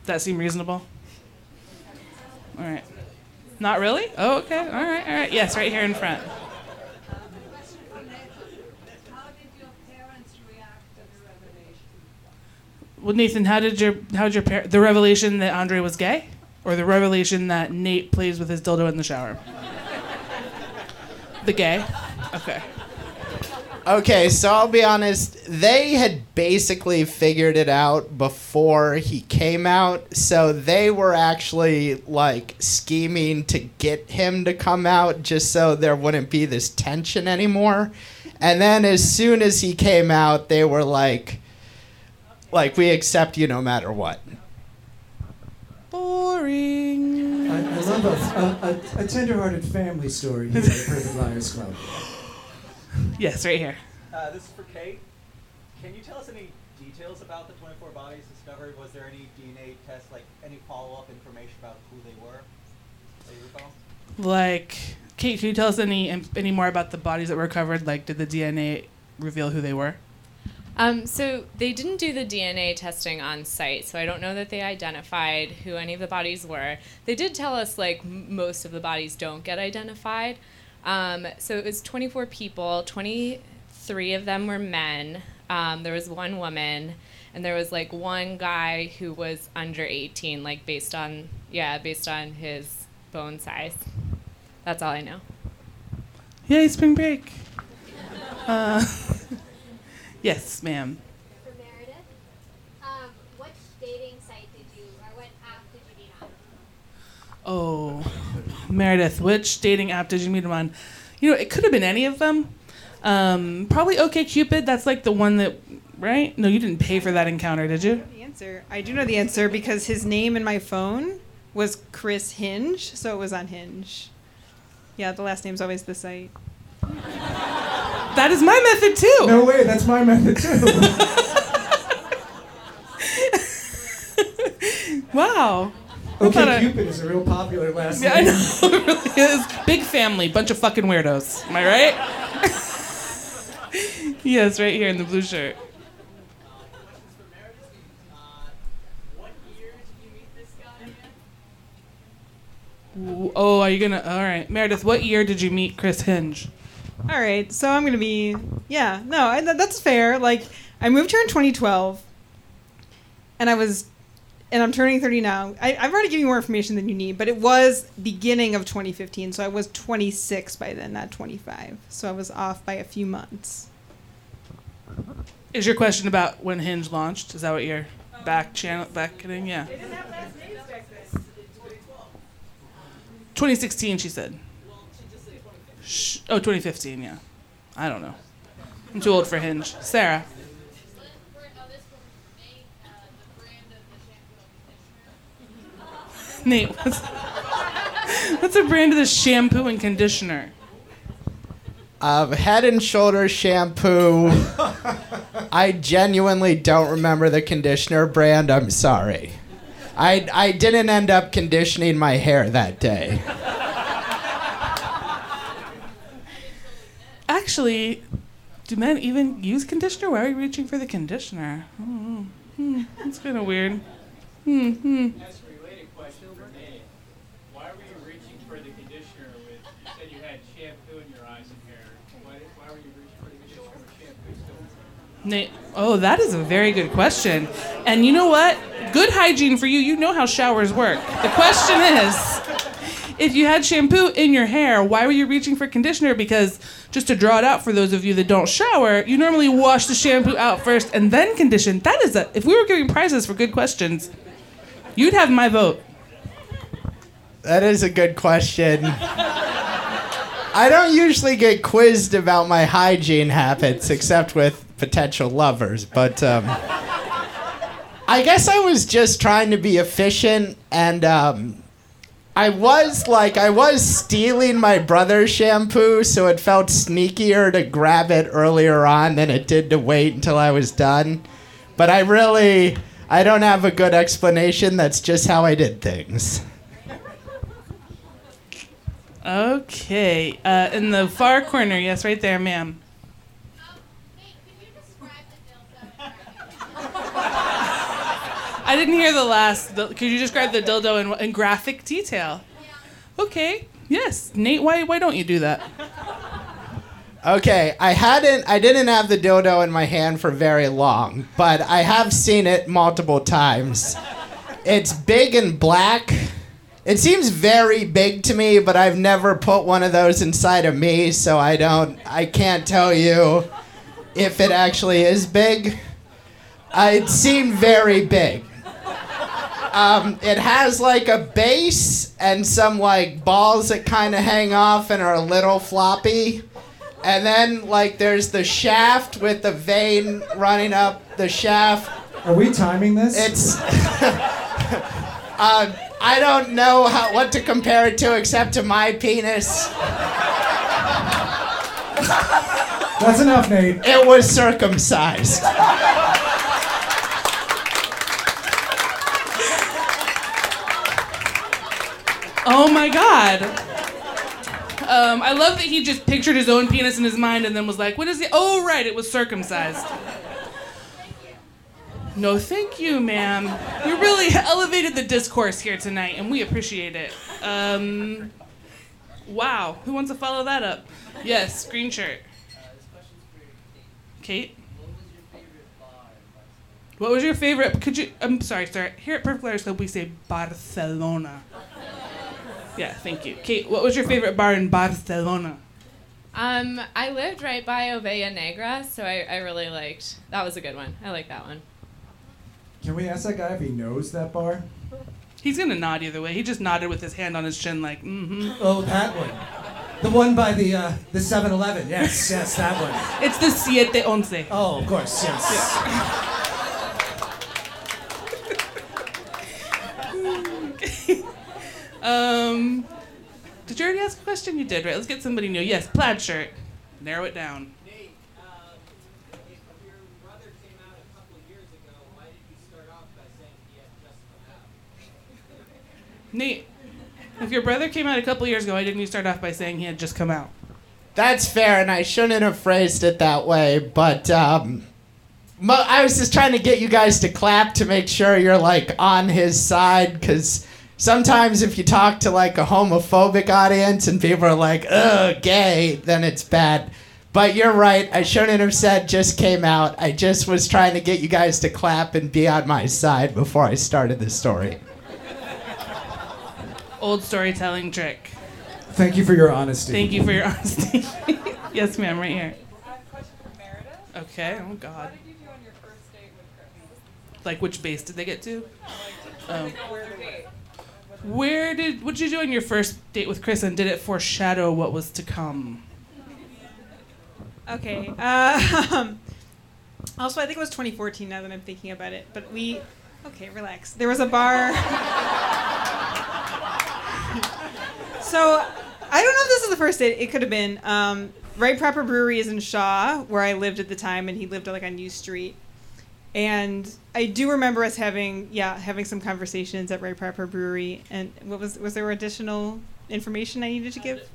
That seem reasonable? All right. Not really? Oh, okay. All right, all right. Yes, right here in front. Well, Nathan, how did your how did your par- the revelation that Andre was gay, or the revelation that Nate plays with his dildo in the shower? the gay. Okay. Okay, so I'll be honest. They had basically figured it out before he came out, so they were actually like scheming to get him to come out just so there wouldn't be this tension anymore. And then as soon as he came out, they were like, like we accept you no matter what. Boring. I, I love a, a, a, a tender-hearted family story here at the Perfect Liars Club. Yes, right here. Uh, this is for Kate. Can you tell us any details about the 24 bodies discovered? Was there any DNA test, like any follow-up information about who they were? That you recall? Like, Kate, can you tell us any any more about the bodies that were recovered? Like, did the DNA reveal who they were? Um, so they didn't do the DNA testing on site, so I don't know that they identified who any of the bodies were. They did tell us like most of the bodies don't get identified. Um, so it was 24 people. 23 of them were men. Um, there was one woman, and there was like one guy who was under 18, like based on yeah, based on his bone size. That's all I know. Yay, spring break. Uh, yes, ma'am. For Meredith, um, which dating site did you, or what app did you meet on? Oh, Meredith, which dating app did you meet him on? You know, it could have been any of them. Um, probably OkCupid. That's like the one that, right? No, you didn't pay for that encounter, did you? The answer. I do know the answer because his name in my phone was Chris Hinge, so it was on Hinge. Yeah, the last name's always the site. That is my method too. No way, that's my method too. Wow. Okay, Cupid is a real popular last Yeah, I know. It really is. Big family, bunch of fucking weirdos. Am I right? yes, right here in the blue shirt. Oh, are you gonna? All right, Meredith. What year did you meet Chris Hinge? All right, so I'm gonna be yeah. No, I, that, that's fair. Like I moved here in 2012, and I was, and I'm turning 30 now. I, I've already given you more information than you need, but it was beginning of 2015, so I was 26 by then, not 25. So I was off by a few months. Is your question about when Hinge launched? Is that what you're back channel back kidding? Yeah. 2016, she said. Shh. Oh, 2015, yeah. I don't know. I'm too old for Hinge. Sarah. Nate, what's, What's the brand of the shampoo and conditioner? Um, head and Shoulders shampoo. I genuinely don't remember the conditioner brand. I'm sorry. I, I didn't end up conditioning my hair that day. Actually, do men even use conditioner? Why are you reaching for the conditioner? Hmm, hmm, that's kind of weird. Hmm, hmm. That's a related question for me. Why were you reaching for the conditioner with, you said you had shampoo in your eyes and hair. Why, why were you reaching for the conditioner with shampoo still? Nate, oh, that is a very good question. And you know what? Good hygiene for you. You know how showers work. The question is if you had shampoo in your hair, why were you reaching for conditioner? Because just to draw it out for those of you that don't shower, you normally wash the shampoo out first and then condition. That is a, if we were giving prizes for good questions, you'd have my vote. That is a good question. I don't usually get quizzed about my hygiene habits except with potential lovers, but um, I guess I was just trying to be efficient and um, I was like, I was stealing my brother's shampoo, so it felt sneakier to grab it earlier on than it did to wait until I was done. But I really, I don't have a good explanation. That's just how I did things. Okay. Uh, in the far corner, yes, right there, ma'am. I didn't hear the last. The, could you describe the dildo in, in graphic detail? Okay. Yes, Nate. Why why don't you do that? Okay, I hadn't, I didn't have the dildo in my hand for very long, but I have seen it multiple times. It's big and black. It seems very big to me, but I've never put one of those inside of me, so I don't, I can't tell you if it actually is big. Uh, it seemed very big. Um, it has like a base and some like balls that kind of hang off and are a little floppy. And then like there's the shaft with the vein running up the shaft. Are we timing this? It's. uh, I don't know how, what to compare it to except to my penis. That's enough, Nate. It was circumcised. Oh my god. Um, I love that he just pictured his own penis in his mind and then was like, "What is it? Oh, right, it was circumcised." No, thank you, ma'am. You really elevated the discourse here tonight, and we appreciate it. Um, wow, who wants to follow that up? Yes, green shirt. Kate. What was your favorite? Bar in Barcelona? What was your favorite could you? I'm sorry, sir. Here at Perfect Liars Club, we say Barcelona. Yeah, thank you. Kate, what was your favorite bar in Barcelona? Um, I lived right by Ovella Negra, so I, I really liked. That was a good one. I like that one. Can we ask that guy if he knows that bar? He's gonna nod either way. He just nodded with his hand on his chin, like, mm-hmm. Oh, that one. The one by the uh, the 7-Eleven. Yes, yes, that one. It's the Siete Once. Oh, of course, yes. Um, did you already ask a question? You did, right? Let's get somebody new. Yes, plaid shirt. Narrow it down. Nate, if your brother came out a couple years ago, why didn't you start off by saying he had just come out? That's fair, and I shouldn't have phrased it that way, but um, mo- I was just trying to get you guys to clap to make sure you're like on his side, because sometimes if you talk to like a homophobic audience and people are like, ugh, gay, then it's bad. But you're right, I shouldn't have said just came out. I just was trying to get you guys to clap and be on my side before I started the story. Old storytelling trick. Thank you for your honesty. Thank you for your honesty. yes, ma'am, right here. Okay, oh God. Like which base did they get to? Oh. Where did what did you do on your first date with Chris, and did it foreshadow what was to come? Okay. Uh, also, I think it was 2014 now that I'm thinking about it. But we, okay, relax. There was a bar. So I don't know if this is the first date. It could have been. Um, right Proper Brewery is in Shaw, where I lived at the time, and he lived like on U Street. And I do remember us having, yeah, having some conversations at Right Proper Brewery. And what was was there additional information I needed to give?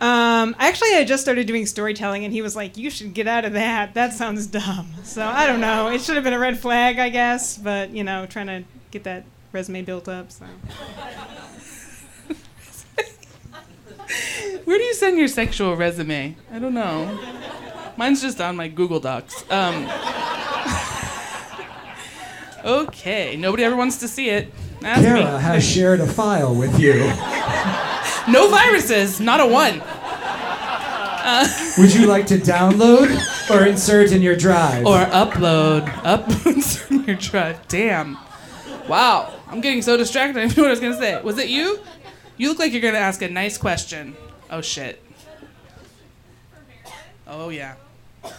Um, actually, I just started doing storytelling, and he was like, "You should get out of that. That sounds dumb." So I don't know. It should have been a red flag, I guess. But you know, trying to get that resume built up. So Where do you send your sexual resume? I don't know. Mine's just on my Google Docs. Um, okay, nobody ever wants to see it. Kara me. has shared a file with you. No viruses, not a one. Uh, Would you like to download or insert in your drive? or upload. Upload insert in your drive. Damn. Wow. I'm getting so distracted. I didn't know what I was gonna say. Was it you? You look like you're gonna ask a nice question. Oh shit. Oh yeah. The domination?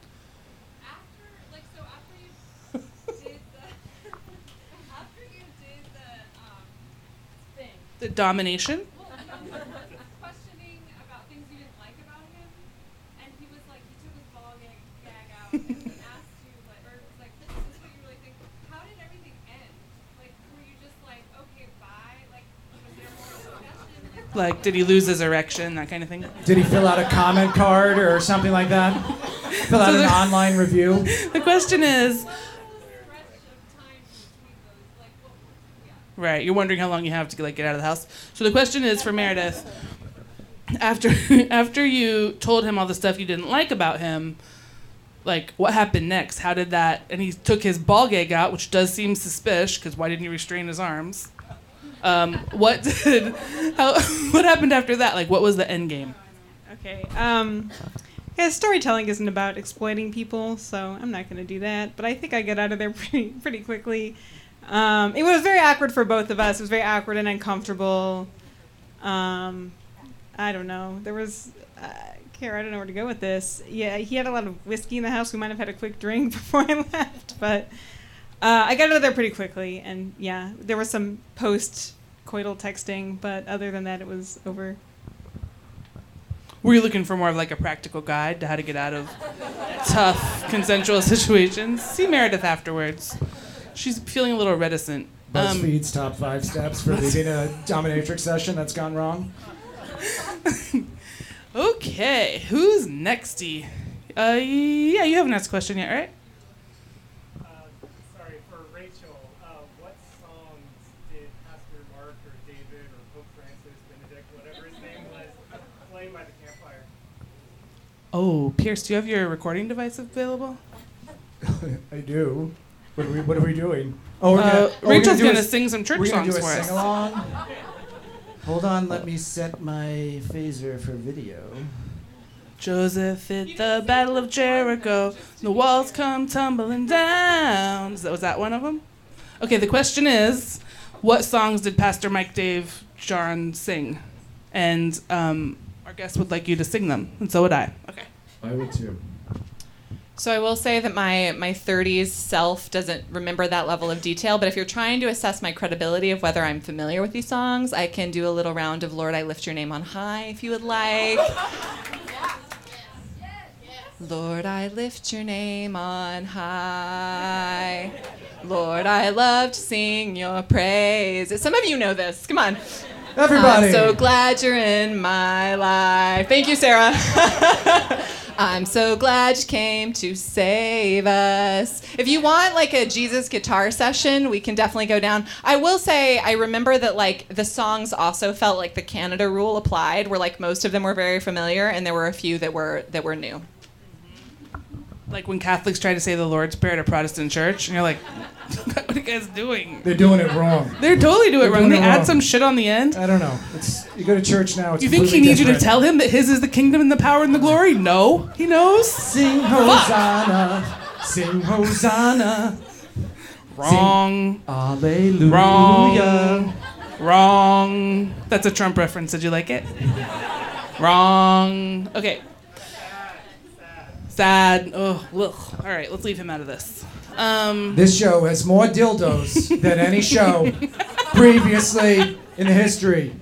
questioning about things you didn't like about him, and he was like, he took his ball gag, gag out and asked you, like, or was like, this is what you really think. How did everything end? Like, were you just like, okay, bye? Like, was there more discussion? domination. Like, did he lose his erection? That kind of thing. Did he fill out a comment card or something like that? Fill out So an online review? The question is. Right, you're wondering how long you have to like get out of the house. So the question is for Meredith. After after you told him all the stuff you didn't like about him, like what happened next? How did that? And he took his ball gag out, which does seem suspicious because why didn't he restrain his arms? Um, what did? How? What happened after that? Like, what was the end game? okay. Um, yeah, storytelling isn't about exploiting people, so I'm not to do that. But I think I get out of there pretty pretty quickly. Um, it was very awkward for both of us. It was very awkward and uncomfortable. Um, I don't know. There was. Uh, Kara, I don't know where to go with this. Yeah, he had a lot of whiskey in the house. We might have had a quick drink before I left, but uh, I got out of there pretty quickly. And yeah, there was some post coital texting, but other than that, it was over. Were you looking for more of like a practical guide to how to get out of tough consensual situations? See Meredith afterwards. She's feeling a little reticent. Um, BuzzFeed's top five steps for leading a dominatrix session that's gone wrong. okay, who's nexty? Uh, yeah, you haven't asked a question yet, right? Sorry, for Rachel, uh, what songs did Pastor Mark or David or Pope Francis, Benedict, whatever his name was, play by the campfire? Oh, Pierce, do you have your recording device available? I do. What are we, what are we doing? Oh, we're Uh, gonna, oh, Rachel's gonna sing some church we're gonna songs do a for us. sing-along. Hold on, let me set my phaser for video. Joseph at the Battle of Jericho, the walls come tumbling down. Is that, was that one of them? Okay, the question is, what songs did Pastor Mike Dave John sing? And um, our guest would like you to sing them, and so would I. Okay. I would too. So I will say that my my 30s self doesn't remember that level of detail, but if you're trying to assess my credibility of whether I'm familiar with these songs, I can do a little round of Lord I lift your name on high if you would like. Lord, I lift your name on high. Lord, I love to sing your praise. Some of you know this. Come on. Everybody. I'm so glad you're in my life. Thank you, Sarah. I'm so glad you came to save us. If you want like a Jesus guitar session, we can definitely go down. I will say I remember that like the songs also felt like the Canada rule applied, where like most of them were very familiar and there were a few that were that were new. Like when Catholics try to say the Lord's Prayer at a Protestant church, and you're like, what are you guys doing? They're doing it wrong. They're totally doing They're it wrong. doing They it add wrong. some shit on the end. I don't know. It's you go to church now. It's Do you think he needs you to tell him that his is the kingdom and the power and the glory? No, he knows. Sing Hosanna, sing Hosanna. Wrong. Alleluia. Wrong. Wrong. That's a Trump reference. Did you like it? Wrong. Okay. Sad. Oh, ugh. All right, let's leave him out of this. Um, This show has more dildos than any show Previously in the history.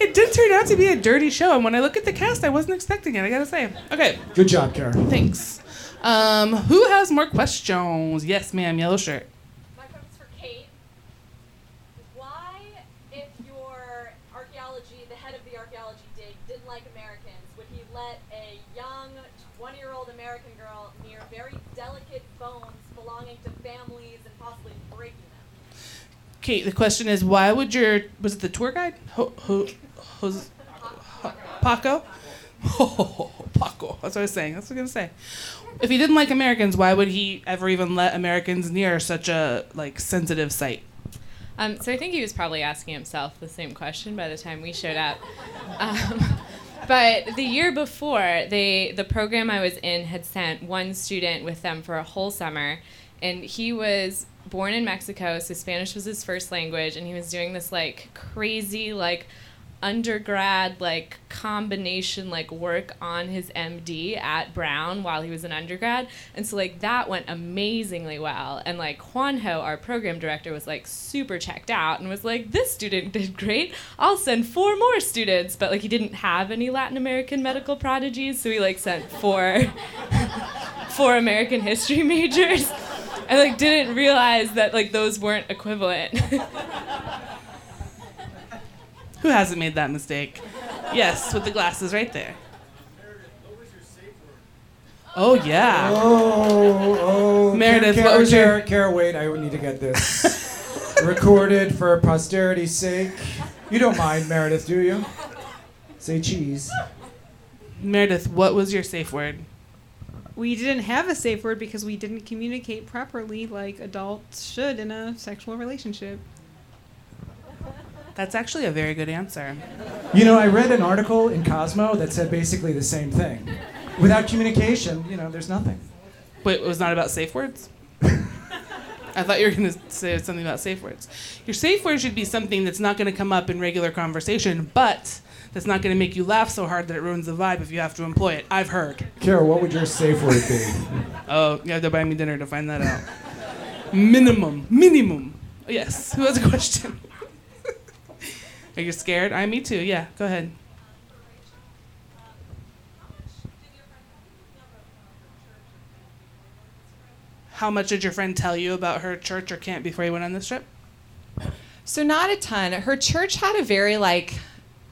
It did turn out to be a dirty show, and when I look at the cast, I wasn't expecting it. I gotta say. Okay, Good job, Karen. thanks. Um, who has more questions? Yes, ma'am. Yellow shirt. My question's for Kate. Why, if your archaeology, the head of the archaeology dig, didn't like Americans, would he let a young 20 year old American girl near very delicate bones belonging to families and possibly breaking them? Kate, the question is, why would your was it the tour guide? Ho, ho, Jose, Paco? Paco. That's what I was saying. That's what I was gonna say. If he didn't like Americans, why would he ever even let Americans near such a like sensitive site? Um, so I think he was probably asking himself the same question by the time we showed up. Um, but the year before, they the program I was in had sent one student with them for a whole summer, and he was born in Mexico, so Spanish was his first language, and he was doing this like crazy like undergrad like combination like work on his MD at Brown while he was an undergrad. And so like that went amazingly well. And like Juanjo, our program director, was like super checked out and was like, This student did great. I'll send four more students. But like he didn't have any Latin American medical prodigies, so he like sent four four American history majors. I like didn't realize that like those weren't equivalent. Who hasn't made that mistake? Yes, with the glasses right there. Oh yeah. Oh, oh. oh. Meredith, Kara, what was your- Kara, Kara, wait, I need to get this recorded for posterity's sake. You don't mind, Meredith, do you? Say cheese. Meredith, what was your safe word? We didn't have a safe word because we didn't communicate properly like adults should in a sexual relationship. That's actually a very good answer. You know, I read an article in Cosmo that said basically the same thing. Without communication, you know, there's nothing. But it was not about safe words? I thought you were going to say something about safe words. Your safe word should be something that's not going to come up in regular conversation, but that's not going to make you laugh so hard that it ruins the vibe if you have to employ it. I've heard. Kara, what would your safe word be? Oh, you have to buy me dinner to find that out. minimum. Minimum. Yes. Who has a question? Are you scared? I me too. Yeah, go ahead. How much did your friend tell you about her church or camp before you went on this trip? So not a ton. Her church had a very like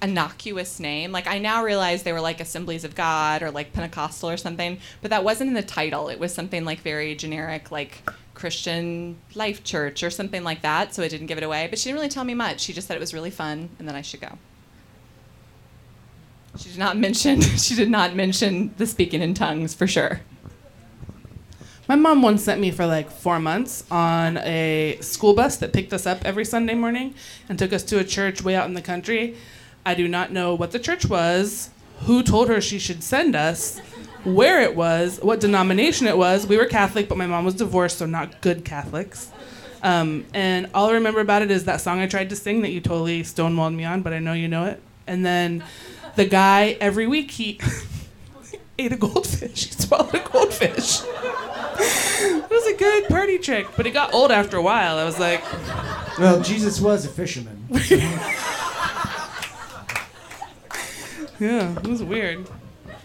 innocuous name. Like I now realize they were like Assemblies of God or like Pentecostal or something, but that wasn't in the title. It was something like very generic like Christian Life Church or something like that, so I didn't give it away. But she didn't really tell me much. She just said it was really fun and that I should go. She did not mention she did not mention the speaking in tongues for sure. My mom once sent me for like four months on a school bus that picked us up every Sunday morning and took us to a church way out in the country. I do not know what the church was, who told her she should send us, where it was, what denomination it was. We were Catholic, but my mom was divorced, so not good Catholics. Um, and all I remember about it is that song I tried to sing that you totally stonewalled me on, but I know you know it. And then the guy, every week, he ate a goldfish. He swallowed a goldfish. it was a good party trick, but it got old after a while. I was like, Well, Jesus was a fisherman. yeah, it was weird.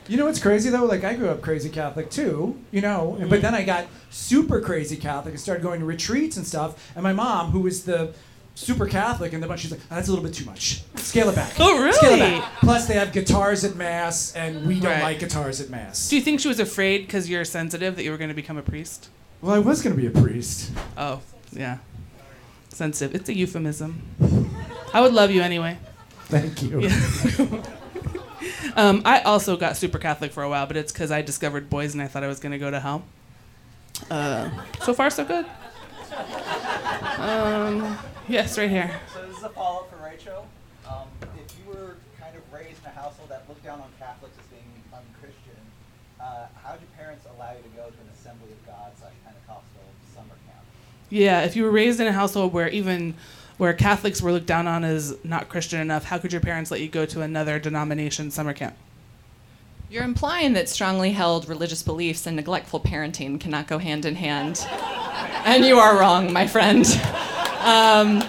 You know what's crazy though? Like I grew up crazy Catholic too, you know, Mm-hmm. but then I got super crazy Catholic and started going to retreats and stuff. And my mom, who was the super Catholic and the bunch, she's like, oh, "That's a little bit too much. Scale it back." Oh, really? Scale it back. Plus, they have guitars at mass, and we don't Right. like guitars at mass. Do you think she was afraid because you're sensitive that you were going to become a priest? Well, I was going to be a priest. Oh, yeah. Sensitive. It's a euphemism. I would love you anyway. Thank you. Yeah. um, I also got super Catholic for a while, but it's because I discovered boys and I thought I was going to go to hell. Uh, so far, so good. Um, yes, right here. So this is a follow-up for Rachel. Um, if you were kind of raised in a household that looked down on Catholics as being unchristian, uh, how did your parents allow you to go to an Assembly of God slash Pentecostal summer camp? Yeah, if you were raised in a household where even where Catholics were looked down on as not Christian enough, how could your parents let you go to another denomination summer camp? You're implying that strongly held religious beliefs and neglectful parenting cannot go hand in hand. and you are wrong, my friend. Um,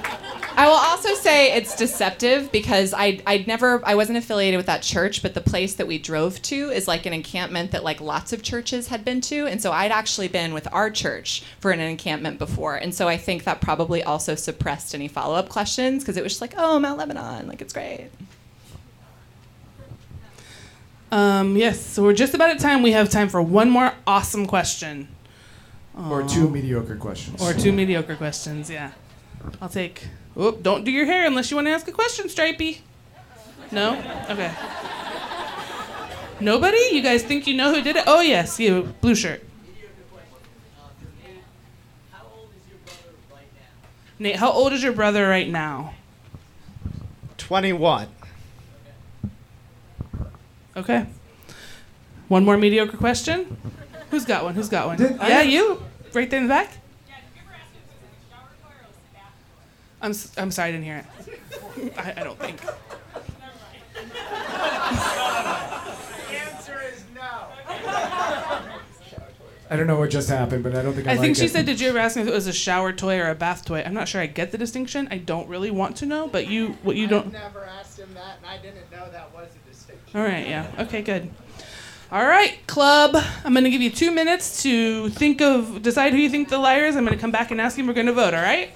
I will also say it's deceptive because I I'd never I wasn't affiliated with that church, but the place that we drove to is like an encampment that like lots of churches had been to, and so I'd actually been with our church for an encampment before, and so I think that probably also suppressed any follow up questions because it was just like, oh, Mount Lebanon, like it's great. Um, yes, so we're just about at time. We have time for one more awesome question. Or two mediocre questions. Or two mediocre questions, yeah. I'll take. Oh, don't do your hair unless you want to ask a question, Stripey. No? Okay. Nobody? You guys think you know who did it? Oh, yes, you, blue shirt. Nate, how old is your brother right now? 21. Okay. One more mediocre question. Who's got one? Who's got one? Did- yeah, have- you. Right there in the back. I'm, s- I'm sorry, I didn't hear it. I, I don't think. I don't know what just happened, but I don't think I, I like think she it. said, "Did you ever ask me if it was a shower toy or a bath toy?" I'm not sure I get the distinction. I don't really want to know, but you, what you don't. i never asked him that, and I didn't know that was a distinction. All right, yeah. Okay, good. All right, club. I'm going to give you two minutes to think of, decide who you think the liar is. I'm going to come back and ask you. and We're going to vote. All right.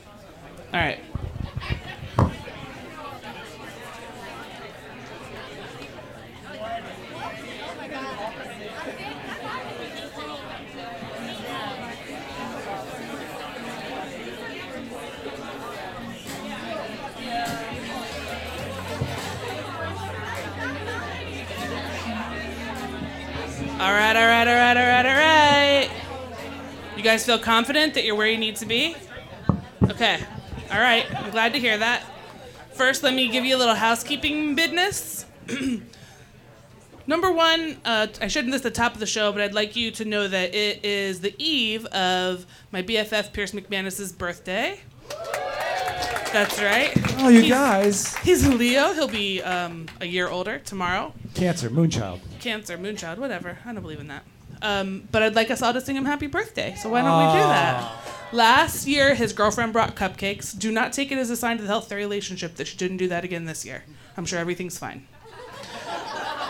All right. All right, all right, all right, all right, all right. You guys feel confident that you're where you need to be? Okay. All right. I'm glad to hear that. First, let me give you a little housekeeping business. Number one, uh, I shouldn't list the top of the show, but I'd like you to know that it is the eve of my BFF Pierce McManus's birthday. That's right. Oh, you He's- guys. He's a Leo. He'll be um, a year older tomorrow. Cancer, Moonchild. Cancer, Moonchild, whatever. I don't believe in that. Um, but I'd like us all to sing him happy birthday. So why don't we do that? Last year, his girlfriend brought cupcakes. Do not take it as a sign of the health of their relationship that she didn't do that again this year. I'm sure everything's fine.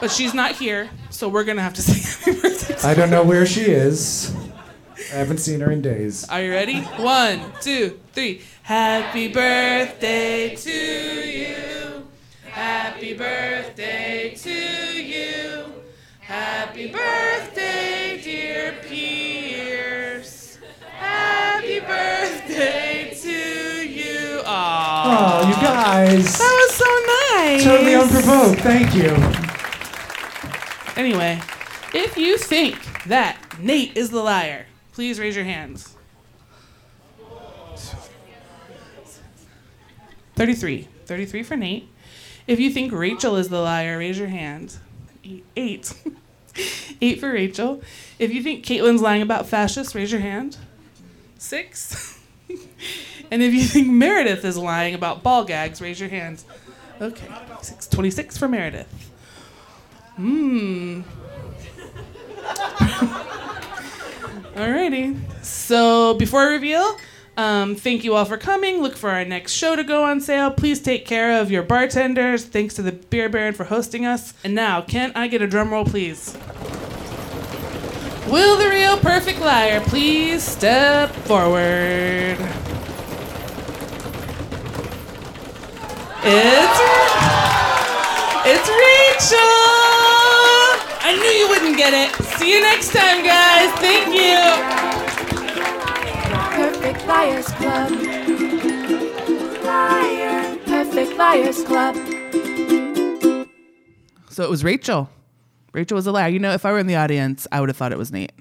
But she's not here, so we're gonna have to sing happy birthday. to I don't know where she is. I haven't seen her in days. Are you ready? One, two, three. Happy birthday to you. Happy birthday to you. Happy birthday, Pierce. Happy birthday to you. Aww. Oh, you guys. That was so nice. Totally unprovoked. Thank you. Anyway, if you think that Nate is the liar, please raise your hands. 33. 33 for Nate. If you think Rachel is the liar, raise your hand. Eight. Eight, for Rachel. If you think Caitlin's lying about fascists, raise your hand. Six. and if you think Meredith is lying about ball gags, raise your hands. Okay. Six. 26 for Meredith. Hmm. Alrighty. So before I reveal, um, thank you all for coming. Look for our next show to go on sale. Please take care of your bartenders. Thanks to the Beer Baron for hosting us. And now, can I get a drum roll, please? Will the real perfect liar please step forward? It's it's Rachel. I knew you wouldn't get it. See you next time, guys. Thank you. Perfect Liars Club. Liar. Perfect Liars Club. So it was Rachel. Rachel was a liar. You know, if I were in the audience, I would have thought it was Nate.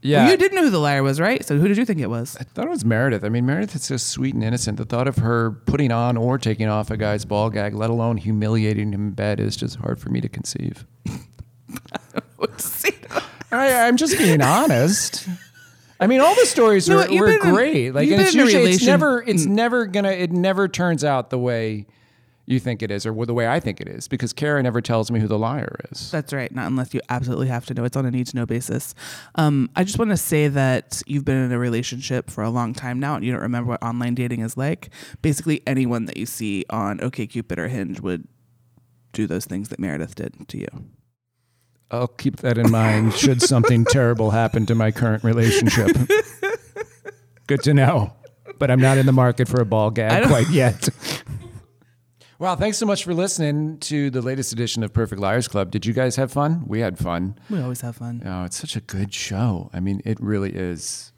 Yeah. Well, you did know who the liar was, right? So who did you think it was? I thought it was Meredith. I mean, Meredith is just sweet and innocent. The thought of her putting on or taking off a guy's ball gag, let alone humiliating him in bed, is just hard for me to conceive. I, I'm just being honest. I mean, all the stories know were, were been in- great. Like, you've and been it's usually it's never it's never gonna it never turns out the way you think it is or the way I think it is because Kara never tells me who the liar is. That's right. Not unless you absolutely have to know. It's on a need to know basis. Um, I just want to say that you've been in a relationship for a long time now and you don't remember what online dating is like. Basically, anyone that you see on OKCupid or Hinge would do those things that Meredith did to you. I'll keep that in mind should something terrible happen to my current relationship. Good to know. But I'm not in the market for a ball gag quite yet. Wow, thanks so much for listening to the latest edition of Perfect Liars Club. Did you guys have fun? We had fun. We always have fun. Oh, it's such a good show. I mean, it really is.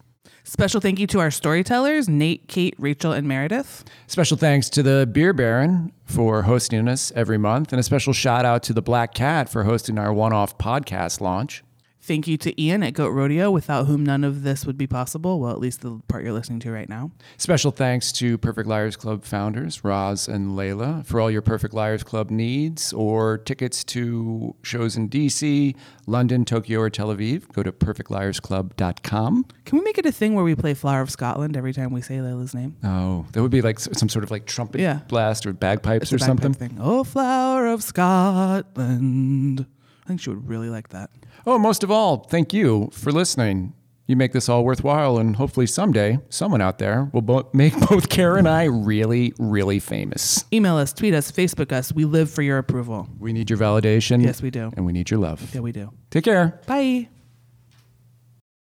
Special thank you to our storytellers, Nate, Kate, Rachel, and Meredith. Special thanks to the Beer Baron for hosting us every month, and a special shout out to the Black Cat for hosting our one off podcast launch. Thank you to Ian at Goat Rodeo, without whom none of this would be possible. Well, at least the part you're listening to right now. Special thanks to Perfect Liars Club founders, Roz and Layla, for all your Perfect Liars Club needs or tickets to shows in DC, London, Tokyo, or Tel Aviv. Go to perfectliarsclub.com. Can we make it a thing where we play Flower of Scotland every time we say Layla's name? Oh, that would be like s- some sort of like trumpet Yeah. blast or bagpipes It's a or something. Thing. Oh, Flower of Scotland. I think she would really like that. Oh, most of all, thank you for listening. You make this all worthwhile, and hopefully someday someone out there will bo- make both Kara and I really, really famous. Email us, tweet us, Facebook us. We live for your approval. We need your validation. Yes, we do. And we need your love. Yeah, we do. Take care. Bye.